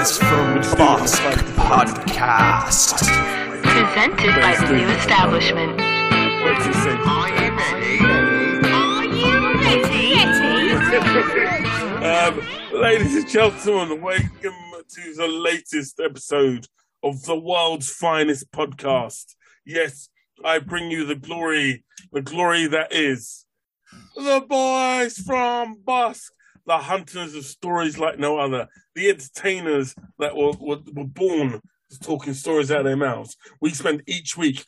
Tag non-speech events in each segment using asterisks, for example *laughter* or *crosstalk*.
Boys from Bossk podcast. Presented by the new establishment. What's he say? Are you ready? Um, ladies and gentlemen, welcome to the latest episode of the world's finest podcast. Yes, I bring you the glory, the glory that is the boys from Bossk, the hunters of stories like no other, the entertainers that were, were, were born talking stories out of their mouths. We spend each week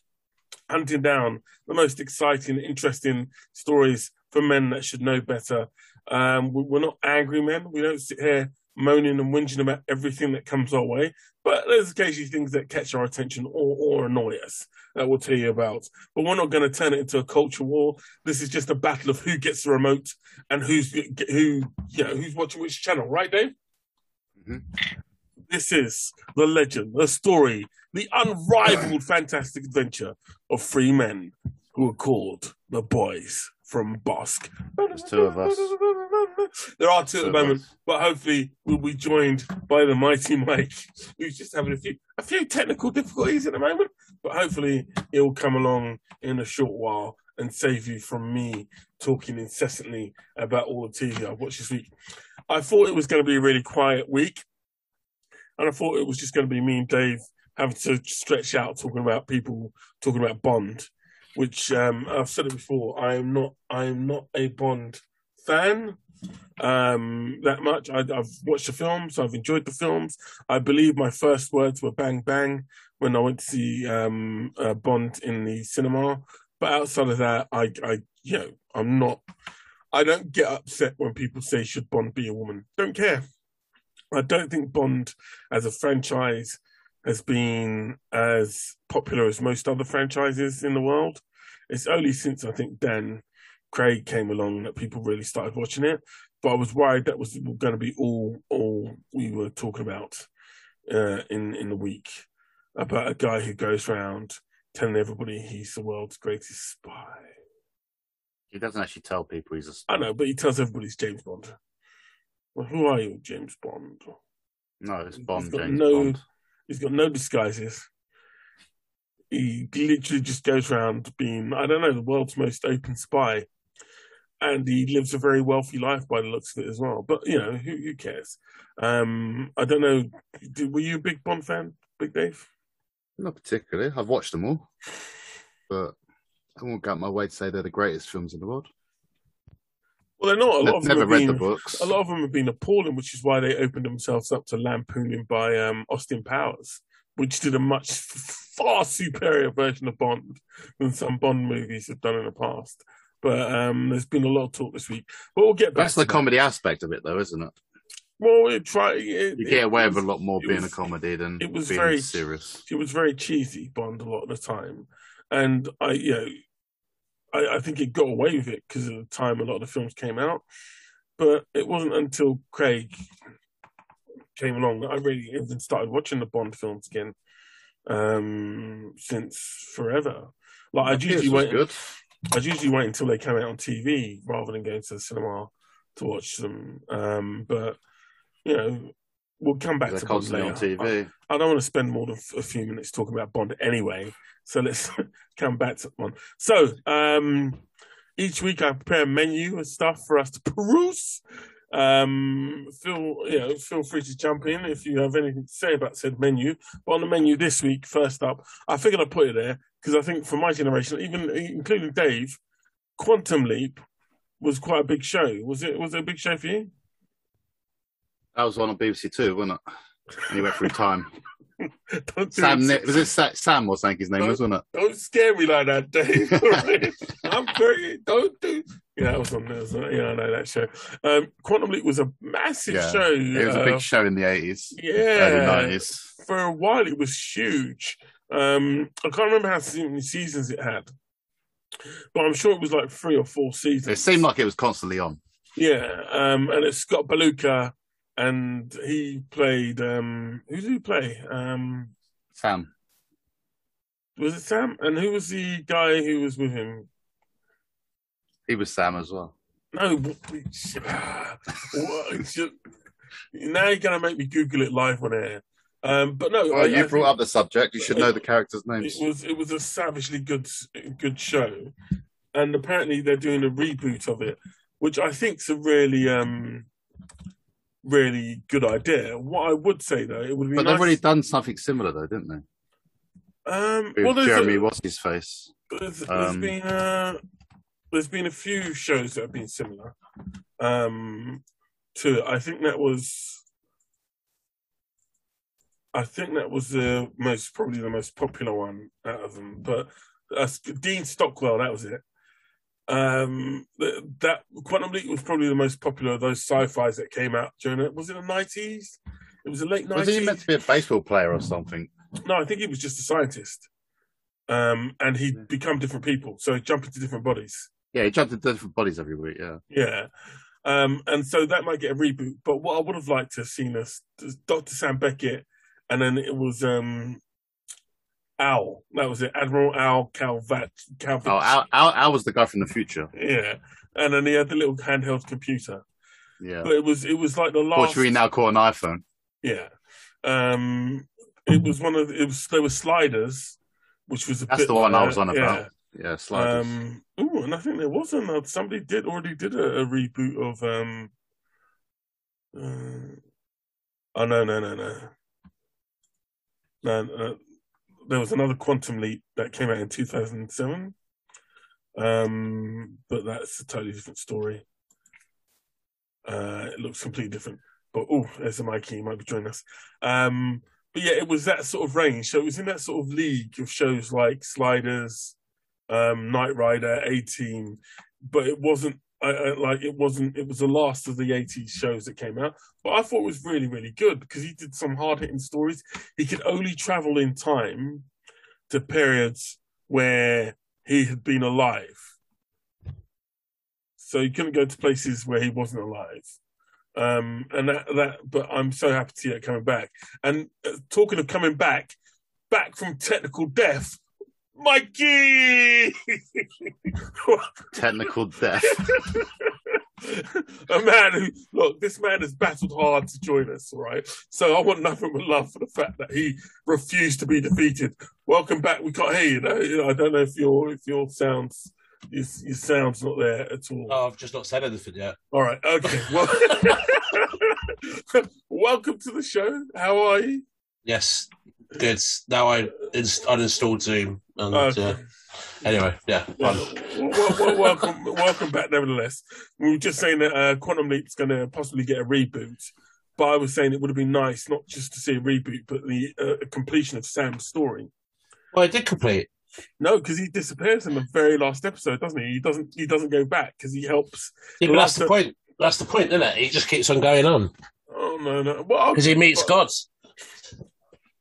hunting down the most exciting, interesting stories for men that should know better. Um, we- we're not angry men. We don't sit here moaning and whinging about everything that comes our way. But there's occasionally things that catch our attention or, or annoy us that we'll tell you about. But we're not going to turn it into a culture war. This is just a battle of who gets the remote and who's who, you know, who's watching which channel, right, Dave? Mhm. This is the legend, the story, the unrivaled, fantastic adventure of three men who are called the boys from Bossk. There's two of us. There are two at the moment, us. but hopefully we'll be joined by the mighty Mike, who's just having a few a few technical difficulties at the moment. But hopefully he'll come along in a short while and save you from me talking incessantly about all the TV I've watched this week. I thought it was going to be a really quiet week, and I thought it was just going to be me and Dave having to stretch out talking about people talking about Bond, which um, I've said it before. I am not. I am not a Bond fan um, that much. I, I've watched the films. I've enjoyed the films. I believe my first words were "bang bang" when I went to see um, uh, Bond in the cinema. But outside of that, I, I, you know, I'm not. I don't get upset when people say should Bond be a woman. Don't care. I don't think Bond as a franchise has been as popular as most other franchises in the world. It's only since I think Dan Craig came along that people really started watching it. But I was worried that was going to be all all we were talking about uh, in in the week about a guy who goes around telling everybody he's the world's greatest spy. He doesn't actually tell people he's a I know, but he tells everybody he's James Bond. Well, who are you, James Bond? no, it's Bond. James no- Bond. He's got no disguises. He literally just goes around being, I don't know, the world's most open spy. And he lives a very wealthy life by the looks of it as well. But, you know, who, who cares? Um, I don't know. Were you a big Bond fan, Big Dave? Not particularly. I've watched them all, but I won't go out my way to say they're the greatest films in the world. Well, they're not. A lot of them Never have read been, the books. A lot of them have been appalling, which is why they opened themselves up to lampooning by um, Austin Powers, which did a much far superior version of Bond than some Bond movies have done in the past. But um, there's been a lot of talk this week. But we'll get back That's to the that. comedy aspect of it, though, isn't it? Well, we try. It, You get away it with a lot more being was- a comedy than it was being very- serious. It was very cheesy Bond a lot of the time, and I, you know, I, I think it got away with it because of the time a lot of the films came out. But it wasn't until Craig came along that I really even started watching the Bond films again. Um, since forever, like I'd usually wait. good. I'd usually wait until they came out on TV rather than going to the cinema to watch them. Um, but you know, we'll come back to Bond constantly on later. TV. I don't want to spend more than f- a few minutes talking about Bond anyway. So let's *laughs* come back to one. So um, each week I prepare a menu and stuff for us to peruse. Um, feel you know, feel free to jump in if you have anything to say about said menu. But on the menu this week, first up, I figured I'd put it there because I think for my generation, even including Dave, Quantum Leap was quite a big show. Was it? Was it a big show for you? That was one on BBC Two, wasn't it? And he went through time. *laughs* Don't Sam, it. Was it Sa- Sam? Was I think his name was, wasn't it? Don't scare me like that, Dave. *laughs* I'm very. Don't do. Yeah, that was on there. so- Yeah, I know that show. Um, Quantum Leap was a massive Yeah, show. It was a uh, big show in the eighties, early yeah. nineties. For a while, it was huge. Um, I can't remember how many seasons it had, but I'm sure it was like three or four seasons. It seemed like it was constantly on. Yeah, um, and it's Scott Bakula, and he played. Um, who did he play? Um, Sam. was it Sam? And who was the guy who was with him? He was Sam as well. No, what- now you're gonna make me Google it live on air. Um, but no, Well, I- you I brought up the subject. You should know the characters' names. It was it was a savagely good good show, and apparently they're doing a reboot of it, which I think's a really um really good idea. What I would say though, it would be But nice. they've already done something similar, though, didn't they? um, well, there's, Jeremy, a, what's his face? there's, there's um, been uh, there's been a few shows that have been similar um, to it. I think that was. I think that was the most probably the most popular one out of them. But uh, Dean Stockwell, that was it. Um, that Quantum Leap was probably the most popular of those sci-fi's that came out during it. Was it the nineties? It was the late nineties. Was he meant to be a baseball player or something? No, I think he was just a scientist. Um, and he'd become different people, so he'd jump into different bodies. Yeah, he jumped into different bodies every week. Yeah. Yeah. Um, and so that might get a reboot. But what I would have liked to have seen is, is Dr. Sam Beckett, and then it was um, Owl. That was it. Admiral Al Calvat. Calvich. Oh, Al, Al, Al was the guy from the future. Yeah. And then he had the little handheld computer. Yeah. But it was it was like the last. Which we now call an iPhone. Yeah. Um, it was one of it was there were sliders, which was a That's the one I was on about. Yeah, sliders. Um, ooh, and I think there was another. Somebody did already did a, a reboot of. Um, uh, oh no no no no. No, uh, there was another Quantum Leap that came out in two thousand seven. Um, but that's a totally different story. Uh, it looks completely different. But oh, there's a Mikey, he might be joining us. Um, but yeah, it was that sort of range. So it was in that sort of league of shows like Sliders, um, Knight Rider, A Team, but it wasn't I, I, like it wasn't. It was the last of the '80s shows that came out, but I thought it was really, really good because he did some hard hitting stories. He could only travel in time to periods where he had been alive, so he couldn't go to places where he wasn't alive. Um, and that, that, but I'm so happy to see that coming back. And uh, talking of coming back, back from technical death, Mikey! Technical death. a man who look, this man has battled hard to join us, all right? So I want nothing but love for the fact that he refused to be defeated. Welcome back. We can't hear you. Though. You know, I don't know if your if your sounds your, your sound's not there at all. Oh, I've just not said anything yet. All right. Okay. Well, *laughs* welcome to the show. How are you? Yes, good. Now I inst- uninstalled Zoom. And, Okay. uh, anyway, yeah, Well, well, well, welcome, welcome back. Nevertheless, we were just saying that uh, Quantum Leap's going to possibly get a reboot, but I was saying it would have been nice not just to see a reboot, but the uh, completion of Sam's story. Well, I did complete. No, because he disappears in the very last episode, doesn't he? He doesn't. He doesn't go back because he helps. Yeah, but that's the point. That's the point, isn't it? He just keeps on going on Oh no, no. Well, because he meets but- God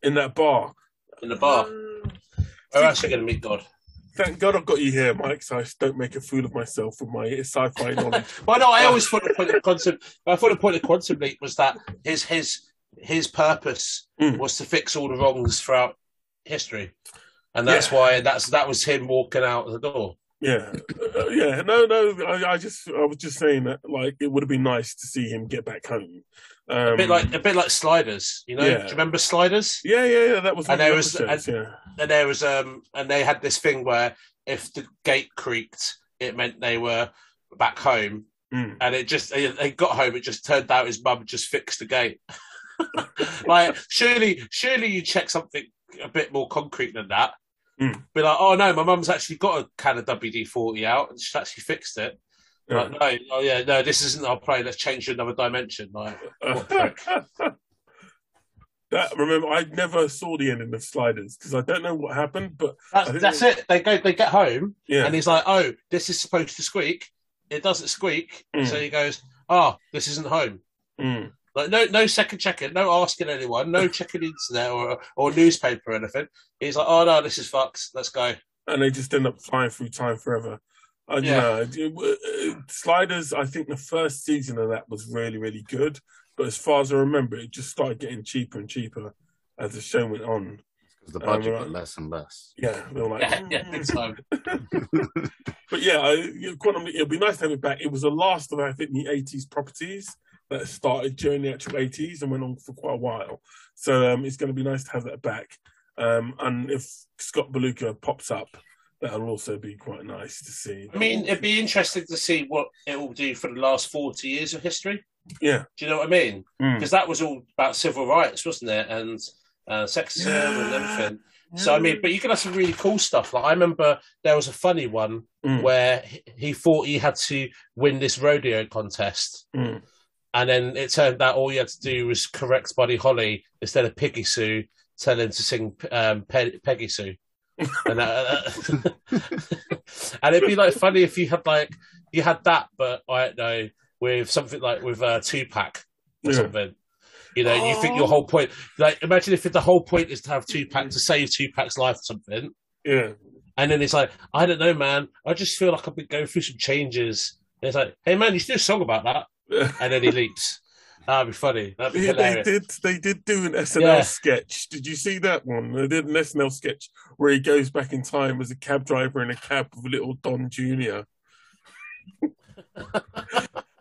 in that bar. in the bar. We're actually going to meet God. Thank God I've got you here, Mike, so I don't make a fool of myself with my sci-fi *laughs* knowledge. Well, no, I always thought the point of quantum. I thought the point of quantum leap was that his his his purpose Mm. was to fix all the wrongs throughout history, and that's Yeah. why that's that was him walking out the door. Yeah, uh, yeah. No, no. I, I just, I was just saying that, like, it would have been nice to see him get back home. Um, A bit like a bit like Sliders, you know. Yeah. Do you remember Sliders? yeah, yeah, yeah. That was And there was- episodes, yeah. And there was um, and they had this thing where if the gate creaked, it meant they were back home, Mm. and it just they they got home. It just turned out his mum just fixed the gate. *laughs* like surely, surely you check something a bit more concrete than that. Mm. Be like, oh no, my mum's actually got a can of WD forty out, and she's actually fixed it. Yeah. Like, no, oh yeah, no, this isn't our play. Let's change to another dimension. Like, *laughs* that remember, I never saw the ending of Sliders because I don't know what happened, but I that's, think that's it. They go, they get home, yeah, and he's like, "Oh, this is supposed to squeak. It doesn't squeak." Mm. So he goes, "Oh, this isn't home." Mm. Like no, no second checking, no asking anyone, no checking internet or or newspaper or anything. He's like, "Oh no, this is fucked. Let's go." and they just end up flying through time forever. I don't Yeah. know. It- uh, Sliders, I think the first season of that was really, really good. But as far as I remember, it just started getting cheaper and cheaper as the show went on. Because the budget Um, right. got less and less. Yeah, they were like, *laughs* Yeah, yeah, big time. *laughs* but yeah, I, Quantum, it'd be nice to have it back. It was the last of, I think, the 80s properties that started during the actual 80s and went on for quite a while. So um, it's going to be nice to have that back. Um, and if Scott Bakula pops up, that'll also be quite nice to see. I mean, it'd be interesting to see what it will do for the last 40 years of history. Yeah. Do you know what I mean? Mm. Because that was all about civil rights, wasn't it? And uh, sexism and everything. So I mean, but you can have some really cool stuff. Like I remember there was a funny one Mm. where he- he thought he had to win this rodeo contest, Mm. And then it turned out all you had to do was correct Buddy Holly instead of Piggy Sue, tell him to sing um, Pe- Peggy Sue. and, uh, *laughs* and it'd be like funny if you had like you had that, but I don't know with something like with uh, Tupac or Yeah. something. You know, you think your whole point, like, imagine if the whole point is to have Tupac to save Tupac's life or something, Yeah. and then it's like, I don't know, man. I just feel like I've been going through some changes. And it's like, hey, man, you should do a song about that. And then he leaps. That'd be funny. That'd be Yeah, they did. They did do an SNL Yeah. sketch. Did you see that one? They did an SNL sketch where he goes back in time as a cab driver in a cab with little Don Junior, *laughs*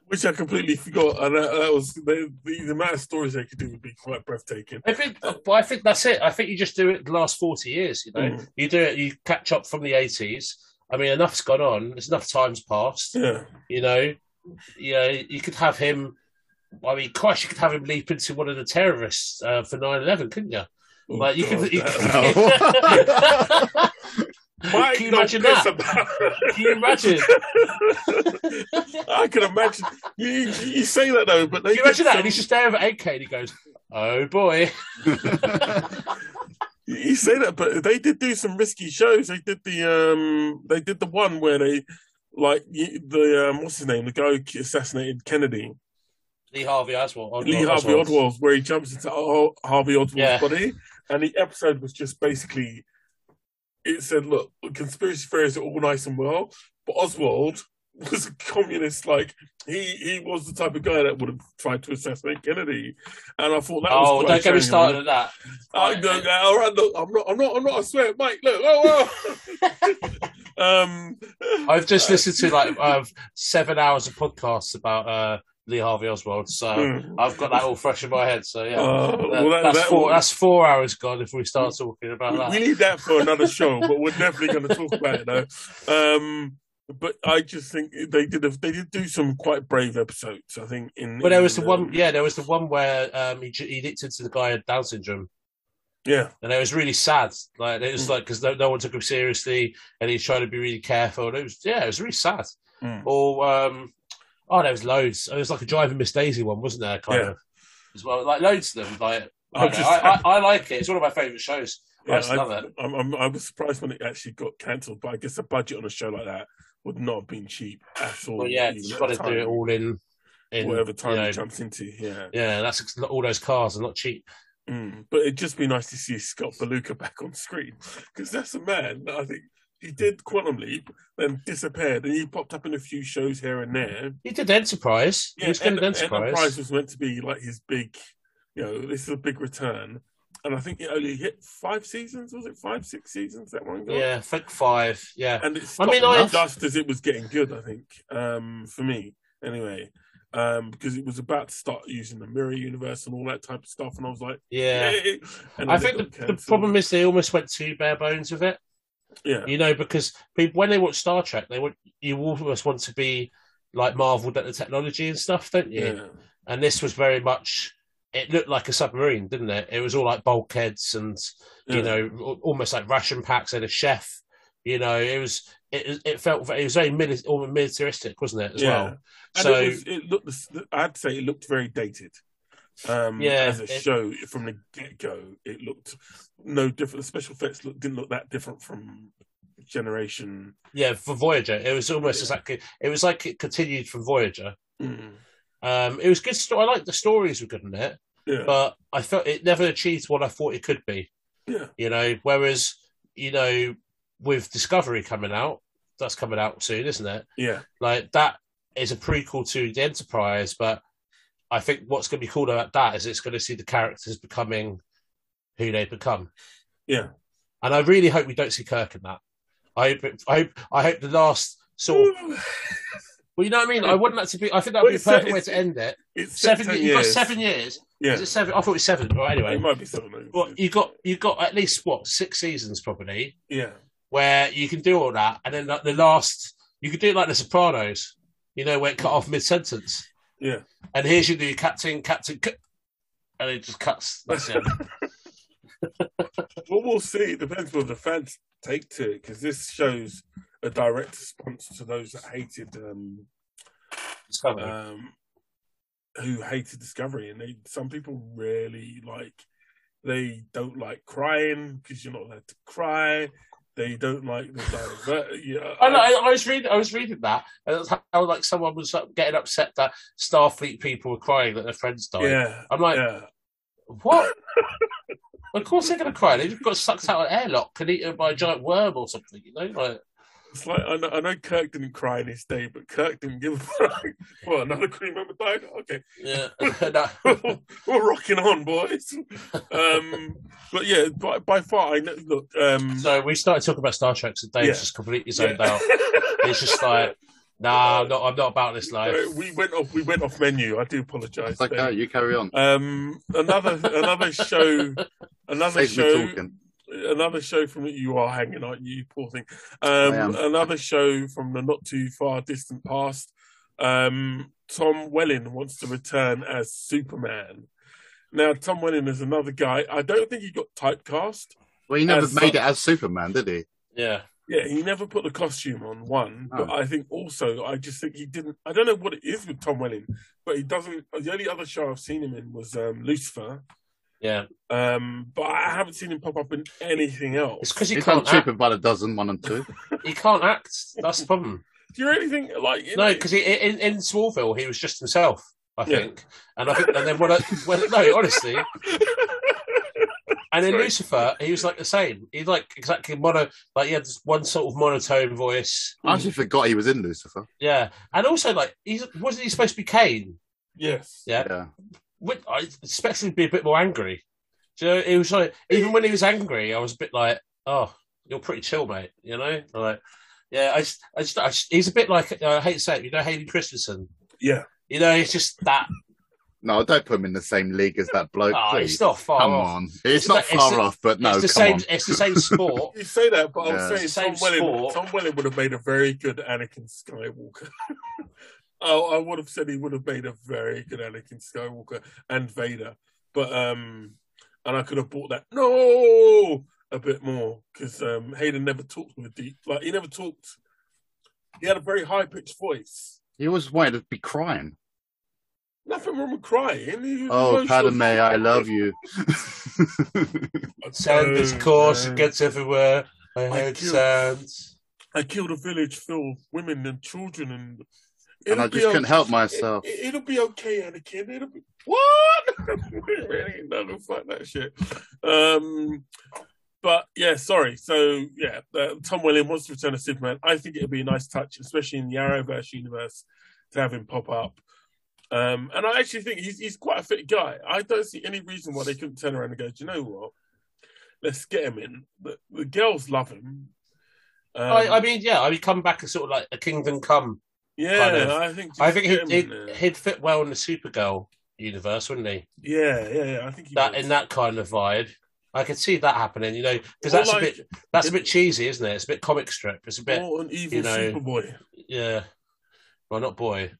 which I completely forgot. And that, that was the, the, the amount of stories they could do would be quite breathtaking. I think, but I think that's it. I think you just do it the last forty years. You know, Mm. you do it. You catch up from the eighties. I mean, enough's gone on. There's enough times passed. Yeah, You know, yeah, you could have him. I mean, gosh, you could have him leap into one of the terrorists uh, for 9-11, couldn't you? Oh, Like you God, could. You that- could Mike, Can you don't imagine piss that? about- *laughs* Can you imagine? *laughs* I can imagine. You, you say that though, but they Can you imagine did that? And he's just there with 8K and he goes, "Oh boy." *laughs* You say that, but they did do some risky shows. They did the um, they did the one where they like the um, what's his name, the guy who assassinated Kennedy, Lee Harvey Oswald. Lee Harvey Oswald, where he jumps into Har- Harvey Oswald's Yeah. body, and the episode was just basically it said, "Look, conspiracy theories are all nice and well, but Oswald was a communist. Like he he was the type of guy that would have tried to assassinate Kennedy." And I thought that was Oh, quite don't get me started at that. I know that. All right, look, I'm not. I'm not. I'm not. I swear, Mike. Look. Oh, oh. *laughs* um. I've just listened to like uh, seven hours of podcasts about uh, Lee Harvey Oswald, so Hmm. I've got that all fresh in my head. So yeah, Uh, That- well, that- that's that- four. That's four hours gone if we start talking about we, that. we need that for another show, but we're definitely going to talk about it though. Um. But I just think they did. A, they did do some quite brave episodes. I think in. But there was the one, um, yeah, there was the one where um, he, he licked into the guy with Down syndrome, Yeah. and it was really sad. Like it was Mm. like because no, no one took him seriously, and he's trying to be really careful. And it was yeah, it was really sad. Mm. Or um, oh, there was loads. It was like a driving Miss Daisy one, wasn't there? Kind Yeah. of as well, like loads of them. Like I, I know, just- I, I, I like it. It's one of my favourite shows. Yeah, I. I'm, I was surprised when it actually got cancelled, but I guess the budget on a show like that would not have been cheap at all. Well, yeah, you've got to do it all in. in whatever time you know, it jumps into. Yeah. Yeah, that's all those cars are not cheap. Mm. But it'd just be nice to see Scott Bakula back on screen because that's a man that I think he did Quantum Leap, then disappeared, and he popped up in a few shows here and there. He did Enterprise. he was En- Enterprise. was meant to be like his big, you know, this is a big return. And I think it only hit five seasons. Was it five, six seasons that one got? Yeah, I think five. Yeah. And it I mean, I- just as it was getting good, I think, um, for me anyway. Um, because it was about to start using the mirror universe and all that type of stuff, and I was like, Yeah. And I think the, the problem is they almost went too bare bones with it. yeah, You know, because people when they watch Star Trek, they want you almost want to be like marveled at the technology and stuff, don't you? yeah, And this was very much. It looked like a submarine, didn't it? It was all like bulkheads and you Yeah. know almost like ration packs and a chef. You know, it was it. It felt it was very mili- almost militaristic, wasn't it? As Yeah. well. And so it, was, it looked. I'd say it looked very dated. Um, Yeah, as a it- show from the get go, it looked no different. The special effects look, didn't look that different from Generation. yeah, for Voyager, it was almost as like it was like it continued from Voyager. Mm. Um, it was good. I like the stories were good in it, Yeah, but I felt it never achieved what I thought it could be. yeah, You know, whereas you know with Discovery coming out, that's coming out soon, isn't it? yeah, Like that is a prequel to the Enterprise, but I think what's going to be cool about that is it's going to see the characters becoming who they become. yeah. And I really hope we don't see Kirk in that. I hope, I hope, I hope the last sort of *sighs* *laughs* Well, you know what I mean. I want that to be. I think that would Well, be a perfect way to end it. It's Seven. ten You've got years. seven years. Yeah, Is it seven? I thought it was seven. But anyway, it might be seven. years. well, you got you got at least what six seasons probably yeah, where you can do all that, and then like, the last you could do it like The Sopranos. You know, where it cut off mid sentence. yeah. And here's your new captain, captain, and it just cuts. That's it. *laughs* Well, we'll see. It depends what the fans take to it because this shows a direct response to those that hated, um, Discovery. um, who hated Discovery, and they some people really like. They don't like crying because you're not allowed to cry. They don't like the divert. *laughs* Yeah, I, know, I, I was reading. I was reading that, and that's how like someone was like, getting upset that Starfleet people were crying that their friends died. yeah, I'm like, yeah. what? *laughs* of course they're going to cry. They just got sucked out of an airlock and eaten by a giant worm or something. You know, like It's like I know, I know Kirk didn't cry in his day, but Kirk didn't give a *laughs* fuck. Well, another crew member died. Okay, yeah. No. *laughs* we're rocking on, boys. Um, but yeah, by, by far, I know. Look, um, So we started talking about Star Trek, so Dave's Yeah. just completely zoned yeah. out. He's just *laughs* like, nah, I'm not, I'm not about this life. We went off. We went off menu. I do apologise. It's okay. You carry on. Um, another another show, another Save me show, talking. Another show from you are hanging out, you poor thing. Um, another show from the not too far distant past. Um, Tom Welling wants to return as Superman. Now, Tom Welling is another guy. I don't think he got typecast. Well, he never made such- it as Superman, did he? Yeah. Yeah, he never put the costume on one, but Oh. I think also I just think he didn't. I don't know what it is with Tom Welling, but he doesn't. The only other show I've seen him in was um, Lucifer, Yeah. um, but I haven't seen him pop up in anything else. It's else. because he He's can't act. Cheaper by the dozen, one and two. *laughs* He can't act. That's the problem. *laughs* Do you really think like No, know- because in, in Smallville he was just himself. I Yeah. think, and I think, and then when I, when no, honestly, and in Sorry. Lucifer he was like the same. He like exactly mono, like he had this one sort of monotone voice. I actually forgot he was in Lucifer. Yeah, and also like he wasn't he supposed to be Kane? yes, Yeah, Yeah. With- I expected him to be a bit more angry. Do you know, it was like even when he was angry, I was a bit like, oh, you're pretty chill, mate. You know, like. Yeah, I just, I just, I just, he's a bit like uh, I hate to say it, you know, Hayden Christensen. yeah. You know, he's just that. No, don't put him in the same league as that bloke. Oh, please. it's not far Come off. on. It's, It's not like- it's far the- off, but no, it's the come same. on. It's the same *laughs* sport. You say that, but I Yeah. was saying It's the Tom same Welling. sport. Tom Welling would have made a very good Anakin Skywalker. *laughs* oh, I would have said he would have made a very good Anakin Skywalker and Vader, but um, and I could have bought that no a bit more because um, Hayden never talked with a deep, like he never talked. He had a very high pitched voice. He always wanted to be crying. Nothing wrong with crying. Oh, emotional. Padme, I love you. *laughs* *laughs* Sand is coarse, it gets everywhere. I heard killed- sands. I killed a village full of women and children, and and I it'll be just couldn't okay. help myself. It, will be okay, Anakin. It'll be what? *laughs* really? No, fuck that shit. Um, but yeah, sorry. So yeah, uh, Tom Welling wants to return as Superman. I think it'd be a nice touch, especially in the Arrowverse universe, to have him pop up. Um, and I actually think he's he's quite a fit guy. I don't see any reason why they couldn't turn around and go, Do you know what? Let's get him in. The, the girls love him. Um, I, I mean, yeah, I mean, come back as sort of like a Kingdom Come. Yeah, kind of- I think I think he'd, he'd, there. he'd fit well in the Supergirl universe, wouldn't he? Yeah, yeah, yeah. I think he That would. in that kind of vibe. I could see that happening, you know, because that's like- a bit that's a bit cheesy, isn't it? It's a bit comic strip. It's a bit, or an evil you know, Superboy. yeah. Well, not boy.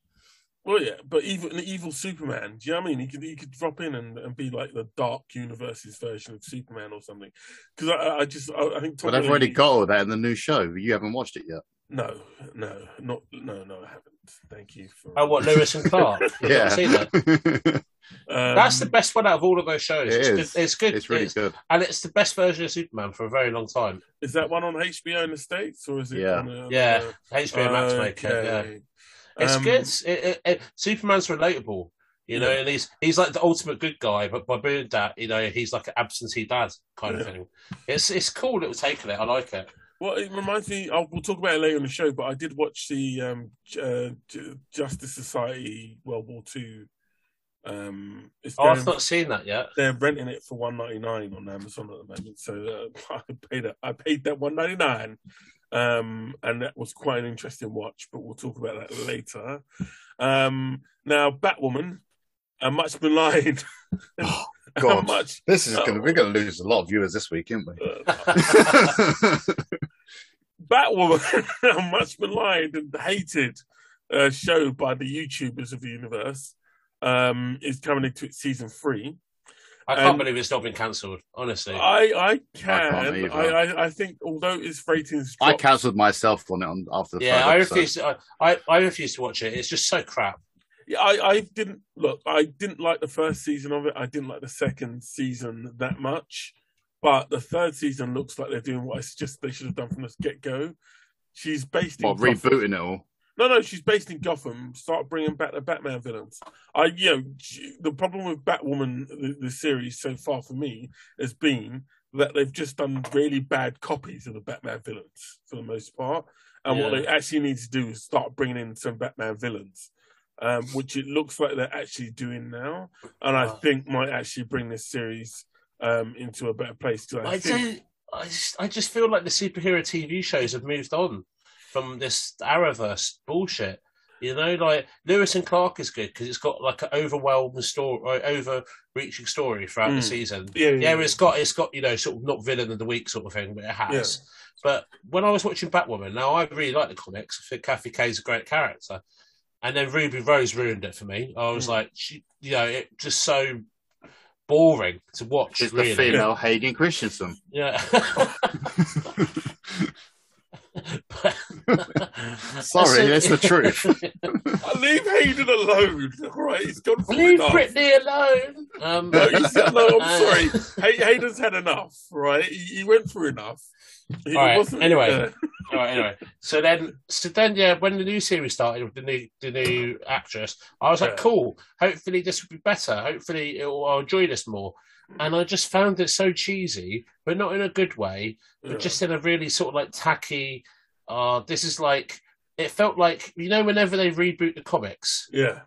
Well, yeah, but even an evil Superman. Do you know what I mean? He could he could drop in and, and be like the Dark Universe's version of Superman or something. Because I, I just I, I think Tom But I've already got all that in the new show. You haven't watched it yet. No, no, not no, no. I haven't. Thank you for. Oh, what Lois and Clark? *laughs* Yeah. not that? Um, That's the best one out of all of those shows. It it's, is. Good. it's good. it's really It's- good. and it's the best version of Superman for a very long time. Is that one on HBO in the states or is it? Yeah. on, uh, Yeah, uh, HBO Max make it. Yeah, okay. it's Um, good. It, it, it, Superman's relatable, you know, Yeah. and he's he's like the ultimate good guy, but by doing that, you know, he's like an absentee dad kind of thing. It's it's cool little take on it. I like it. Well, it reminds me. I'll, we'll talk about it later in the show, but I did watch the um, uh, Justice Society World War Two. Um, Oh, I've not seen that yet. they're renting it for one ninety nine on Amazon at the moment. So uh, *laughs* I paid it. I paid that one ninety nine, um, and that was quite an interesting watch. But we'll talk about that later. Um, now, Batwoman, a much maligned, *gasps* *laughs* God, much this is gonna we're gonna lose a lot of viewers this week, aren't we? uh, *laughs* Batwoman, *laughs* a much maligned and hated uh, show by the YouTubers of the universe, um, is coming into its season three. I can't Um, believe it's not been cancelled. Honestly, I I can't can. either. I, I, I think although its ratings, I cancelled myself on it on, after the yeah, third I episode. refuse. To, I, I I refuse to watch it. It's just so crap. Yeah, I, I didn't look. I didn't like the first season of it. I didn't like the second season that much, but the third season looks like they're doing what I suggest they should have done from the get go. She's based in What, Gotham. rebooting it all. No, no, she's based in Gotham. Start bringing back the Batman villains. I, you know, the problem with Batwoman, the, the series so far for me, has been that they've just done really bad copies of the Batman villains for the most part. And what they actually need to do is start bringing in some Batman villains, um, which it looks like they're actually doing now, and I think might actually bring this series um, into a better place. I, I think, do. I just, I just feel like the superhero TV shows have moved on from this Arrowverse bullshit. You know, like Lois and Clark is good because it's got like an overwhelming story, or overreaching story throughout the Mm. season. yeah, Yeah, it's got it's got you know sort of not villain of the week sort of thing, but it has. But when I was watching Batwoman, now I really like the comics. I think Kathy Kane's a great character, and then Ruby Rose ruined it for me. I was Mm. like, she, you know, it just so boring to watch. She's really. the female *laughs* Hayden Christensen. Yeah. *laughs* *laughs* *laughs* Sorry, it's the truth. *laughs* I leave Hayden alone. All right, he's gone for Leave enough. Britney alone. Um, No, he's, no, I'm uh, sorry. Hay- Hayden's had enough, right? He, he went through enough. It All right, anyway. All right, anyway. So then, so then, yeah, when the new series started with the new the new actress, I was like, Yeah. cool. Hopefully, this will be better. Hopefully, it'll, I'll enjoy this more. And I just found it so cheesy, but not in a good way, but yeah. just in a really sort of like tacky. Uh, this is like it felt like you know whenever they reboot the comics yeah,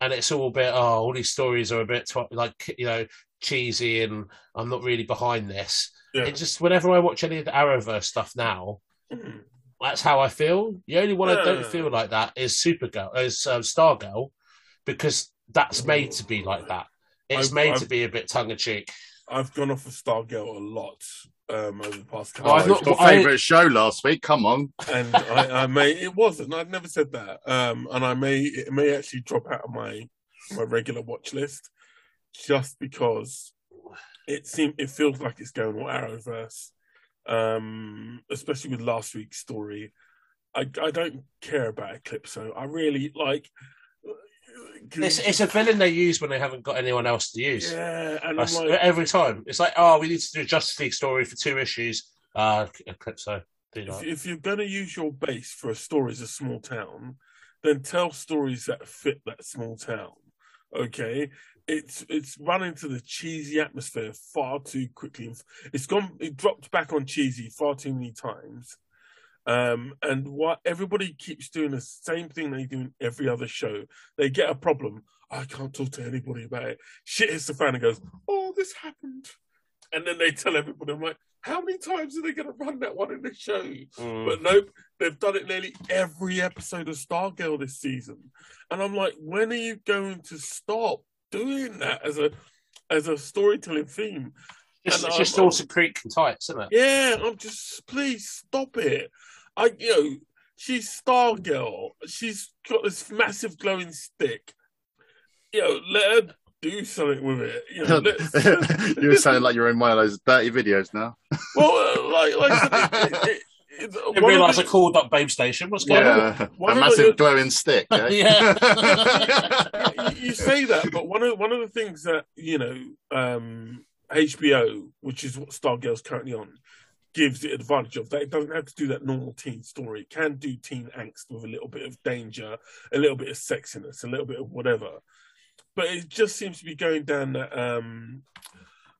and it's all a bit oh all these stories are a bit tw- like you know cheesy and I'm not really behind this. yeah. It just whenever I watch any of the Arrowverse stuff now, Mm. that's how I feel. The only one I don't feel like that is Supergirl, is um, Stargirl, because that's made to be like that. It's I've- made I've- to be a bit tongue in cheek. I've gone off of Stargirl a lot um, over the past couple. Oh, of I've Oh, not- it's your I- favourite show last week. Come on. and I, I may it wasn't. I've never said that. Um, and I may it may actually drop out of my my regular watch list just because it seems it feels like it's going all Arrowverse. Um, especially with last week's story. I I don't care about Eclipso. I really like. It's, it's a villain they use when they haven't got anyone else to use. yeah, and like, every time. It's like, oh, we need to do a Justice League story for two issues. Uh, Eclipso. If, if you're going to use your base for a story as a small town, then tell stories that fit that small town. Okay, it's it's run into the cheesy atmosphere far too quickly. It's gone. It dropped back on cheesy far too many times. Um, and what everybody keeps doing the same thing they do in every other show. They get a problem. I can't talk to anybody about it. Shit hits the fan and goes, "Oh, this happened," and then they tell everybody. I'm like, how many times are they going to run that one in the show? Mm. But nope, they've done it nearly every episode of Stargirl this season, and I'm like, when are you going to stop doing that as a as a storytelling theme? And it's just I'm- Dawson Creek and tights, isn't it? Yeah, I'm just please stop it. I you know she's Star Girl. She's got this massive glowing stick. You know, let her do something with it. You know, *laughs* let's- you were sounding like you're in one of those dirty videos now. well, uh, like like I said, it, it, *laughs* it, it's I one didn't of realise the- I called up Babe Station. What's going on? Yeah, One a of massive the- glowing stick. eh? *laughs* Yeah. you, you say that, but one of one of the things that you know um, HBO, which is what Stargirl's currently on, gives the advantage of that it doesn't have to do that normal teen story. It can do teen angst with a little bit of danger, a little bit of sexiness, a little bit of whatever. But it just seems to be going down that um,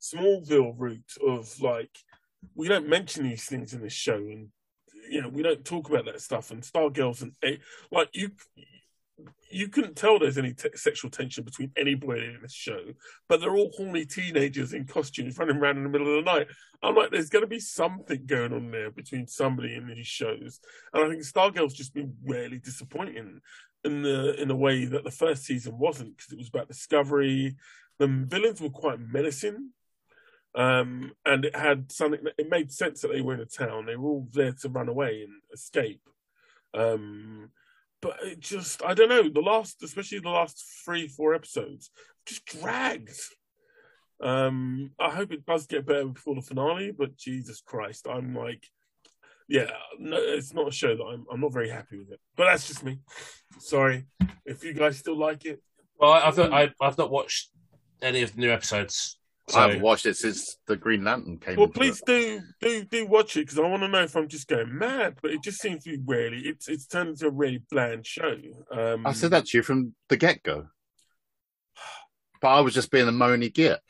Smallville route of like we don't mention these things in this show, and you know we don't talk about that stuff. And Stargirl's an a like you you couldn't tell there's any sexual tension between anybody in this show, but they're all horny teenagers in costumes running around in the middle of the night. I'm like, there's going to be something going on there between somebody in these shows, and I think Stargirl's just been really disappointing in the in a way that the first season wasn't because it was about discovery. The villains were quite menacing, um, and it had something. It made sense that they were in a town. They were all there to run away and escape. Um, but it just, I don't know. The last, especially the last three, four episodes, just dragged. Um, I hope it does get better before the finale. But Jesus Christ, I'm like, yeah, no, it's not a show that I'm. I'm not very happy with it. But that's just me. Sorry if you guys still like it. Well, I've not, I, I've not watched any of the new episodes. So, I haven't watched it since the Green Lantern came. Well, please it. do do do watch it because I want to know if I'm just going mad. But it just seems to be really it's it's turned into a really bland show. Um, I said that to you from the get go. But I was just being a moany git.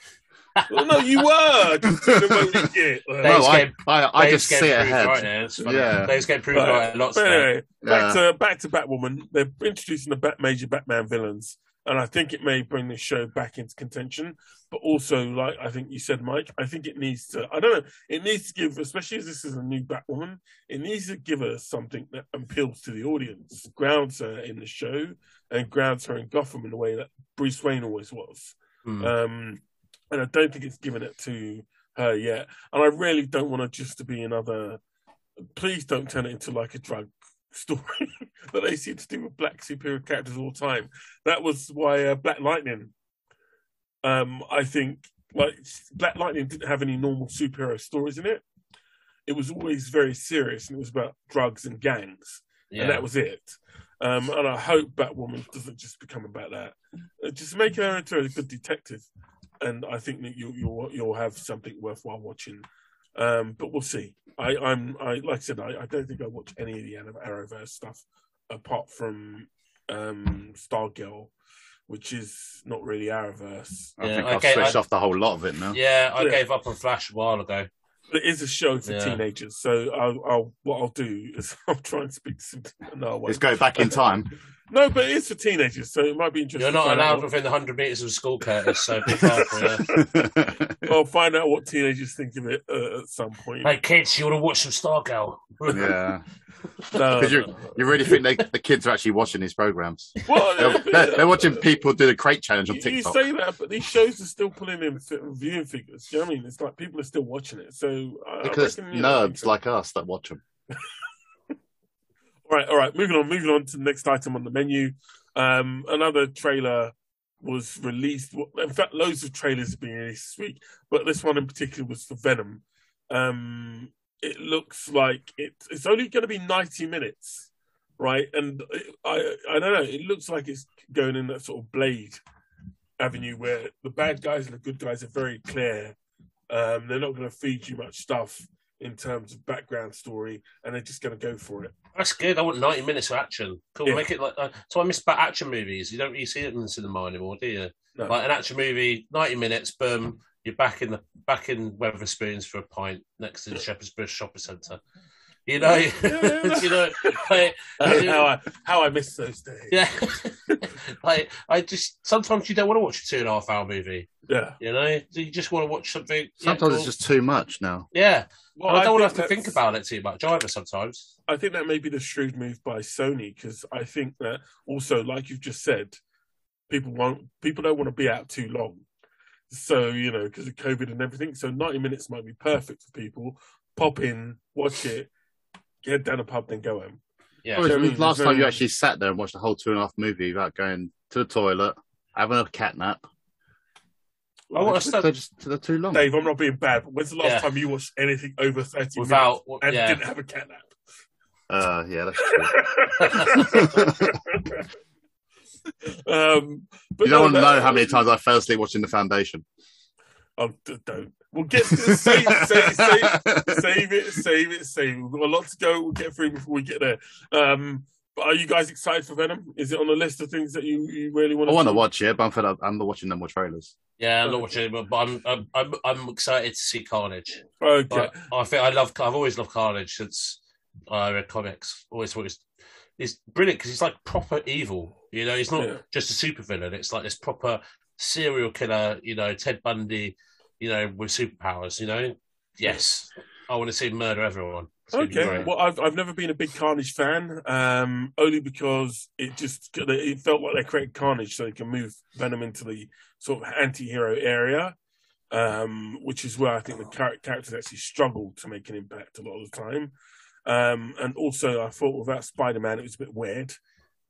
Well, no, you were. *laughs* Just doing the moaning git. No, I, I, I just see ahead. Right now. It's funny. Yeah. Dave's getting proved right lots but there. anyway, back Yeah. to back to Batwoman. They're introducing the Bat, major Batman villains, and I think it may bring the show back into contention. But also, like I think you said, Mike, I think it needs to. I don't know. It needs to give, especially as this is a new Batwoman, it needs to give her something that appeals to the audience, grounds her in the show, and grounds her in Gotham in the way that Bruce Wayne always was. Hmm. Um, and I don't think it's given it to her yet. And I really don't want it just to be another. Please don't turn it into like a drug story *laughs* that they seem to do with black superior characters all the time. That was why uh, Black Lightning. Um, I think like Black Lightning didn't have any normal superhero stories in it. It was always very serious, and it was about drugs and gangs yeah. and that was it. Um, and I hope Batwoman doesn't just become about that. Uh, Just make her into a good detective, and I think that you, you'll you'll have something worthwhile watching. Um, but we'll see. I, I'm I like I said I, I don't think I watch any of the Arrow- Arrowverse stuff apart from um, Stargirl, which is not really Arrowverse. I Yeah, think I've switched I- off the whole lot of it now. Yeah, I Yeah. gave up on Flash a while ago. But it is a show for Yeah. teenagers, so I'll, I'll what I'll do is *laughs* I'll try and speak to some. No, I won't. Let's go back in time. *laughs* No, but it is for teenagers, so it might be interesting. You're not find allowed within the 100 metres of school, Curtis, so be careful. *laughs* Yeah. I'll find out what teenagers think of it uh, at some point. Hey, kids, you want to watch some Stargirl? yeah, *laughs* no, because you no. you really think they, the kids are actually watching these programs? Well, They're, they're, they're watching people do the crate challenge on You, you say that, but these shows are still pulling in fi- viewing figures. Do you know what I mean? It's like people are still watching it. So I- I because reckon, you know, nerds like us that watch them. *laughs* All right, all right. Moving on, moving on to the next item on the menu. Um, another trailer was released. In fact, loads of trailers have been released this week, but this one in particular was for Venom. Um, it looks like it, it's only going to be ninety minutes, right? And it, I, I don't know. It looks like it's going in that sort of Blade avenue where the bad guys and the good guys are very clear. Um, they're not going to feed you much stuff in terms of background story, and they're just going to go for it. That's good. I want 90 minutes of action. Cool. Yeah. Make it like. Uh, so I miss about action movies. You don't really see it in the cinema anymore, do you? No. Like an action movie, 90 minutes, boom, you're back in the back in Wetherspoons for a pint next to the Shepherd's Bush shopping centre. You know, *laughs* Yeah, yeah. you know, *laughs* like, how I how I miss those days. yeah. *laughs* like I just sometimes you don't want to watch a two and a half hour movie. Yeah. You know, you just want to watch something. Sometimes cool. it's just too much now. yeah. Well, I don't want to have to think about it too much either. Sometimes. I think that may be the shrewd move by Sony because I think that also, like you've just said, people won't people don't want to be out too long. So you know, because of COVID and everything, so ninety minutes might be perfect for people. Pop in, watch it, get down a pub, then go home. Yeah. When was I mean, last time you very- actually sat there and watched a whole two and a half movie without going to the toilet, having a cat nap? I want to They're start just they're too long. Dave, I'm not being bad, but when's the last Yeah. time you watched anything over thirty without. minutes and Yeah. didn't have a cat nap? Uh, yeah, that's true. *laughs* um, but you don't no, want to know how many times I fell asleep watching The Foundation. Oh, don't. We'll get to the save, save, save, *laughs* save it, save it, save it. We've got a lot to go. We'll get through before we get there. Um, but are you guys excited for Venom? Is it on the list of things that you, you really want I to want to watch it, but I'm fed up. I'm not watching no more trailers. Yeah, I'm not watching it, but, but I'm, I'm I'm I'm excited to see Carnage. Okay. But I think I love. I've always loved Carnage since I read comics. Always thought he was is brilliant because he's like proper evil. You know, he's not Yeah. just a supervillain. It's like this proper serial killer. You know, Ted Bundy. You know, with superpowers. You know, yes, I want to see him murder everyone. It's Okay. Well, I've I've never been a big Carnage fan, um, only because it just it felt like they created Carnage so they can move Venom into the sort of anti-hero area, um, which is where I think the char- characters actually struggled to make an impact a lot of the time. Um, and also, I thought without Spider-Man, it was a bit weird.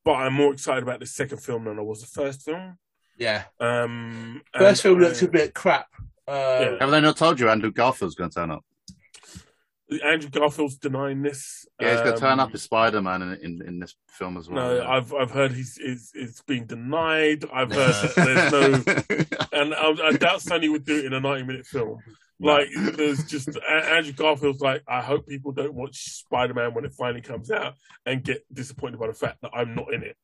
But I'm more excited about the second film than I was the first film. yeah, Um, first and film looks a bit crap. Uh, Yeah. Have they not told you Andrew Garfield's going to turn up? Andrew Garfield's denying this. Yeah, he's going to turn Um, up as Spider Man in, in in this film as well. No, I've I've heard he's is it's being denied. I've *laughs* heard that there's no, *laughs* and I, I doubt Sony would do it in a 90 minute film. Like there's just Andrew Garfield's like I hope people don't watch Spider Man when it finally comes out and get disappointed by the fact that I'm not in it.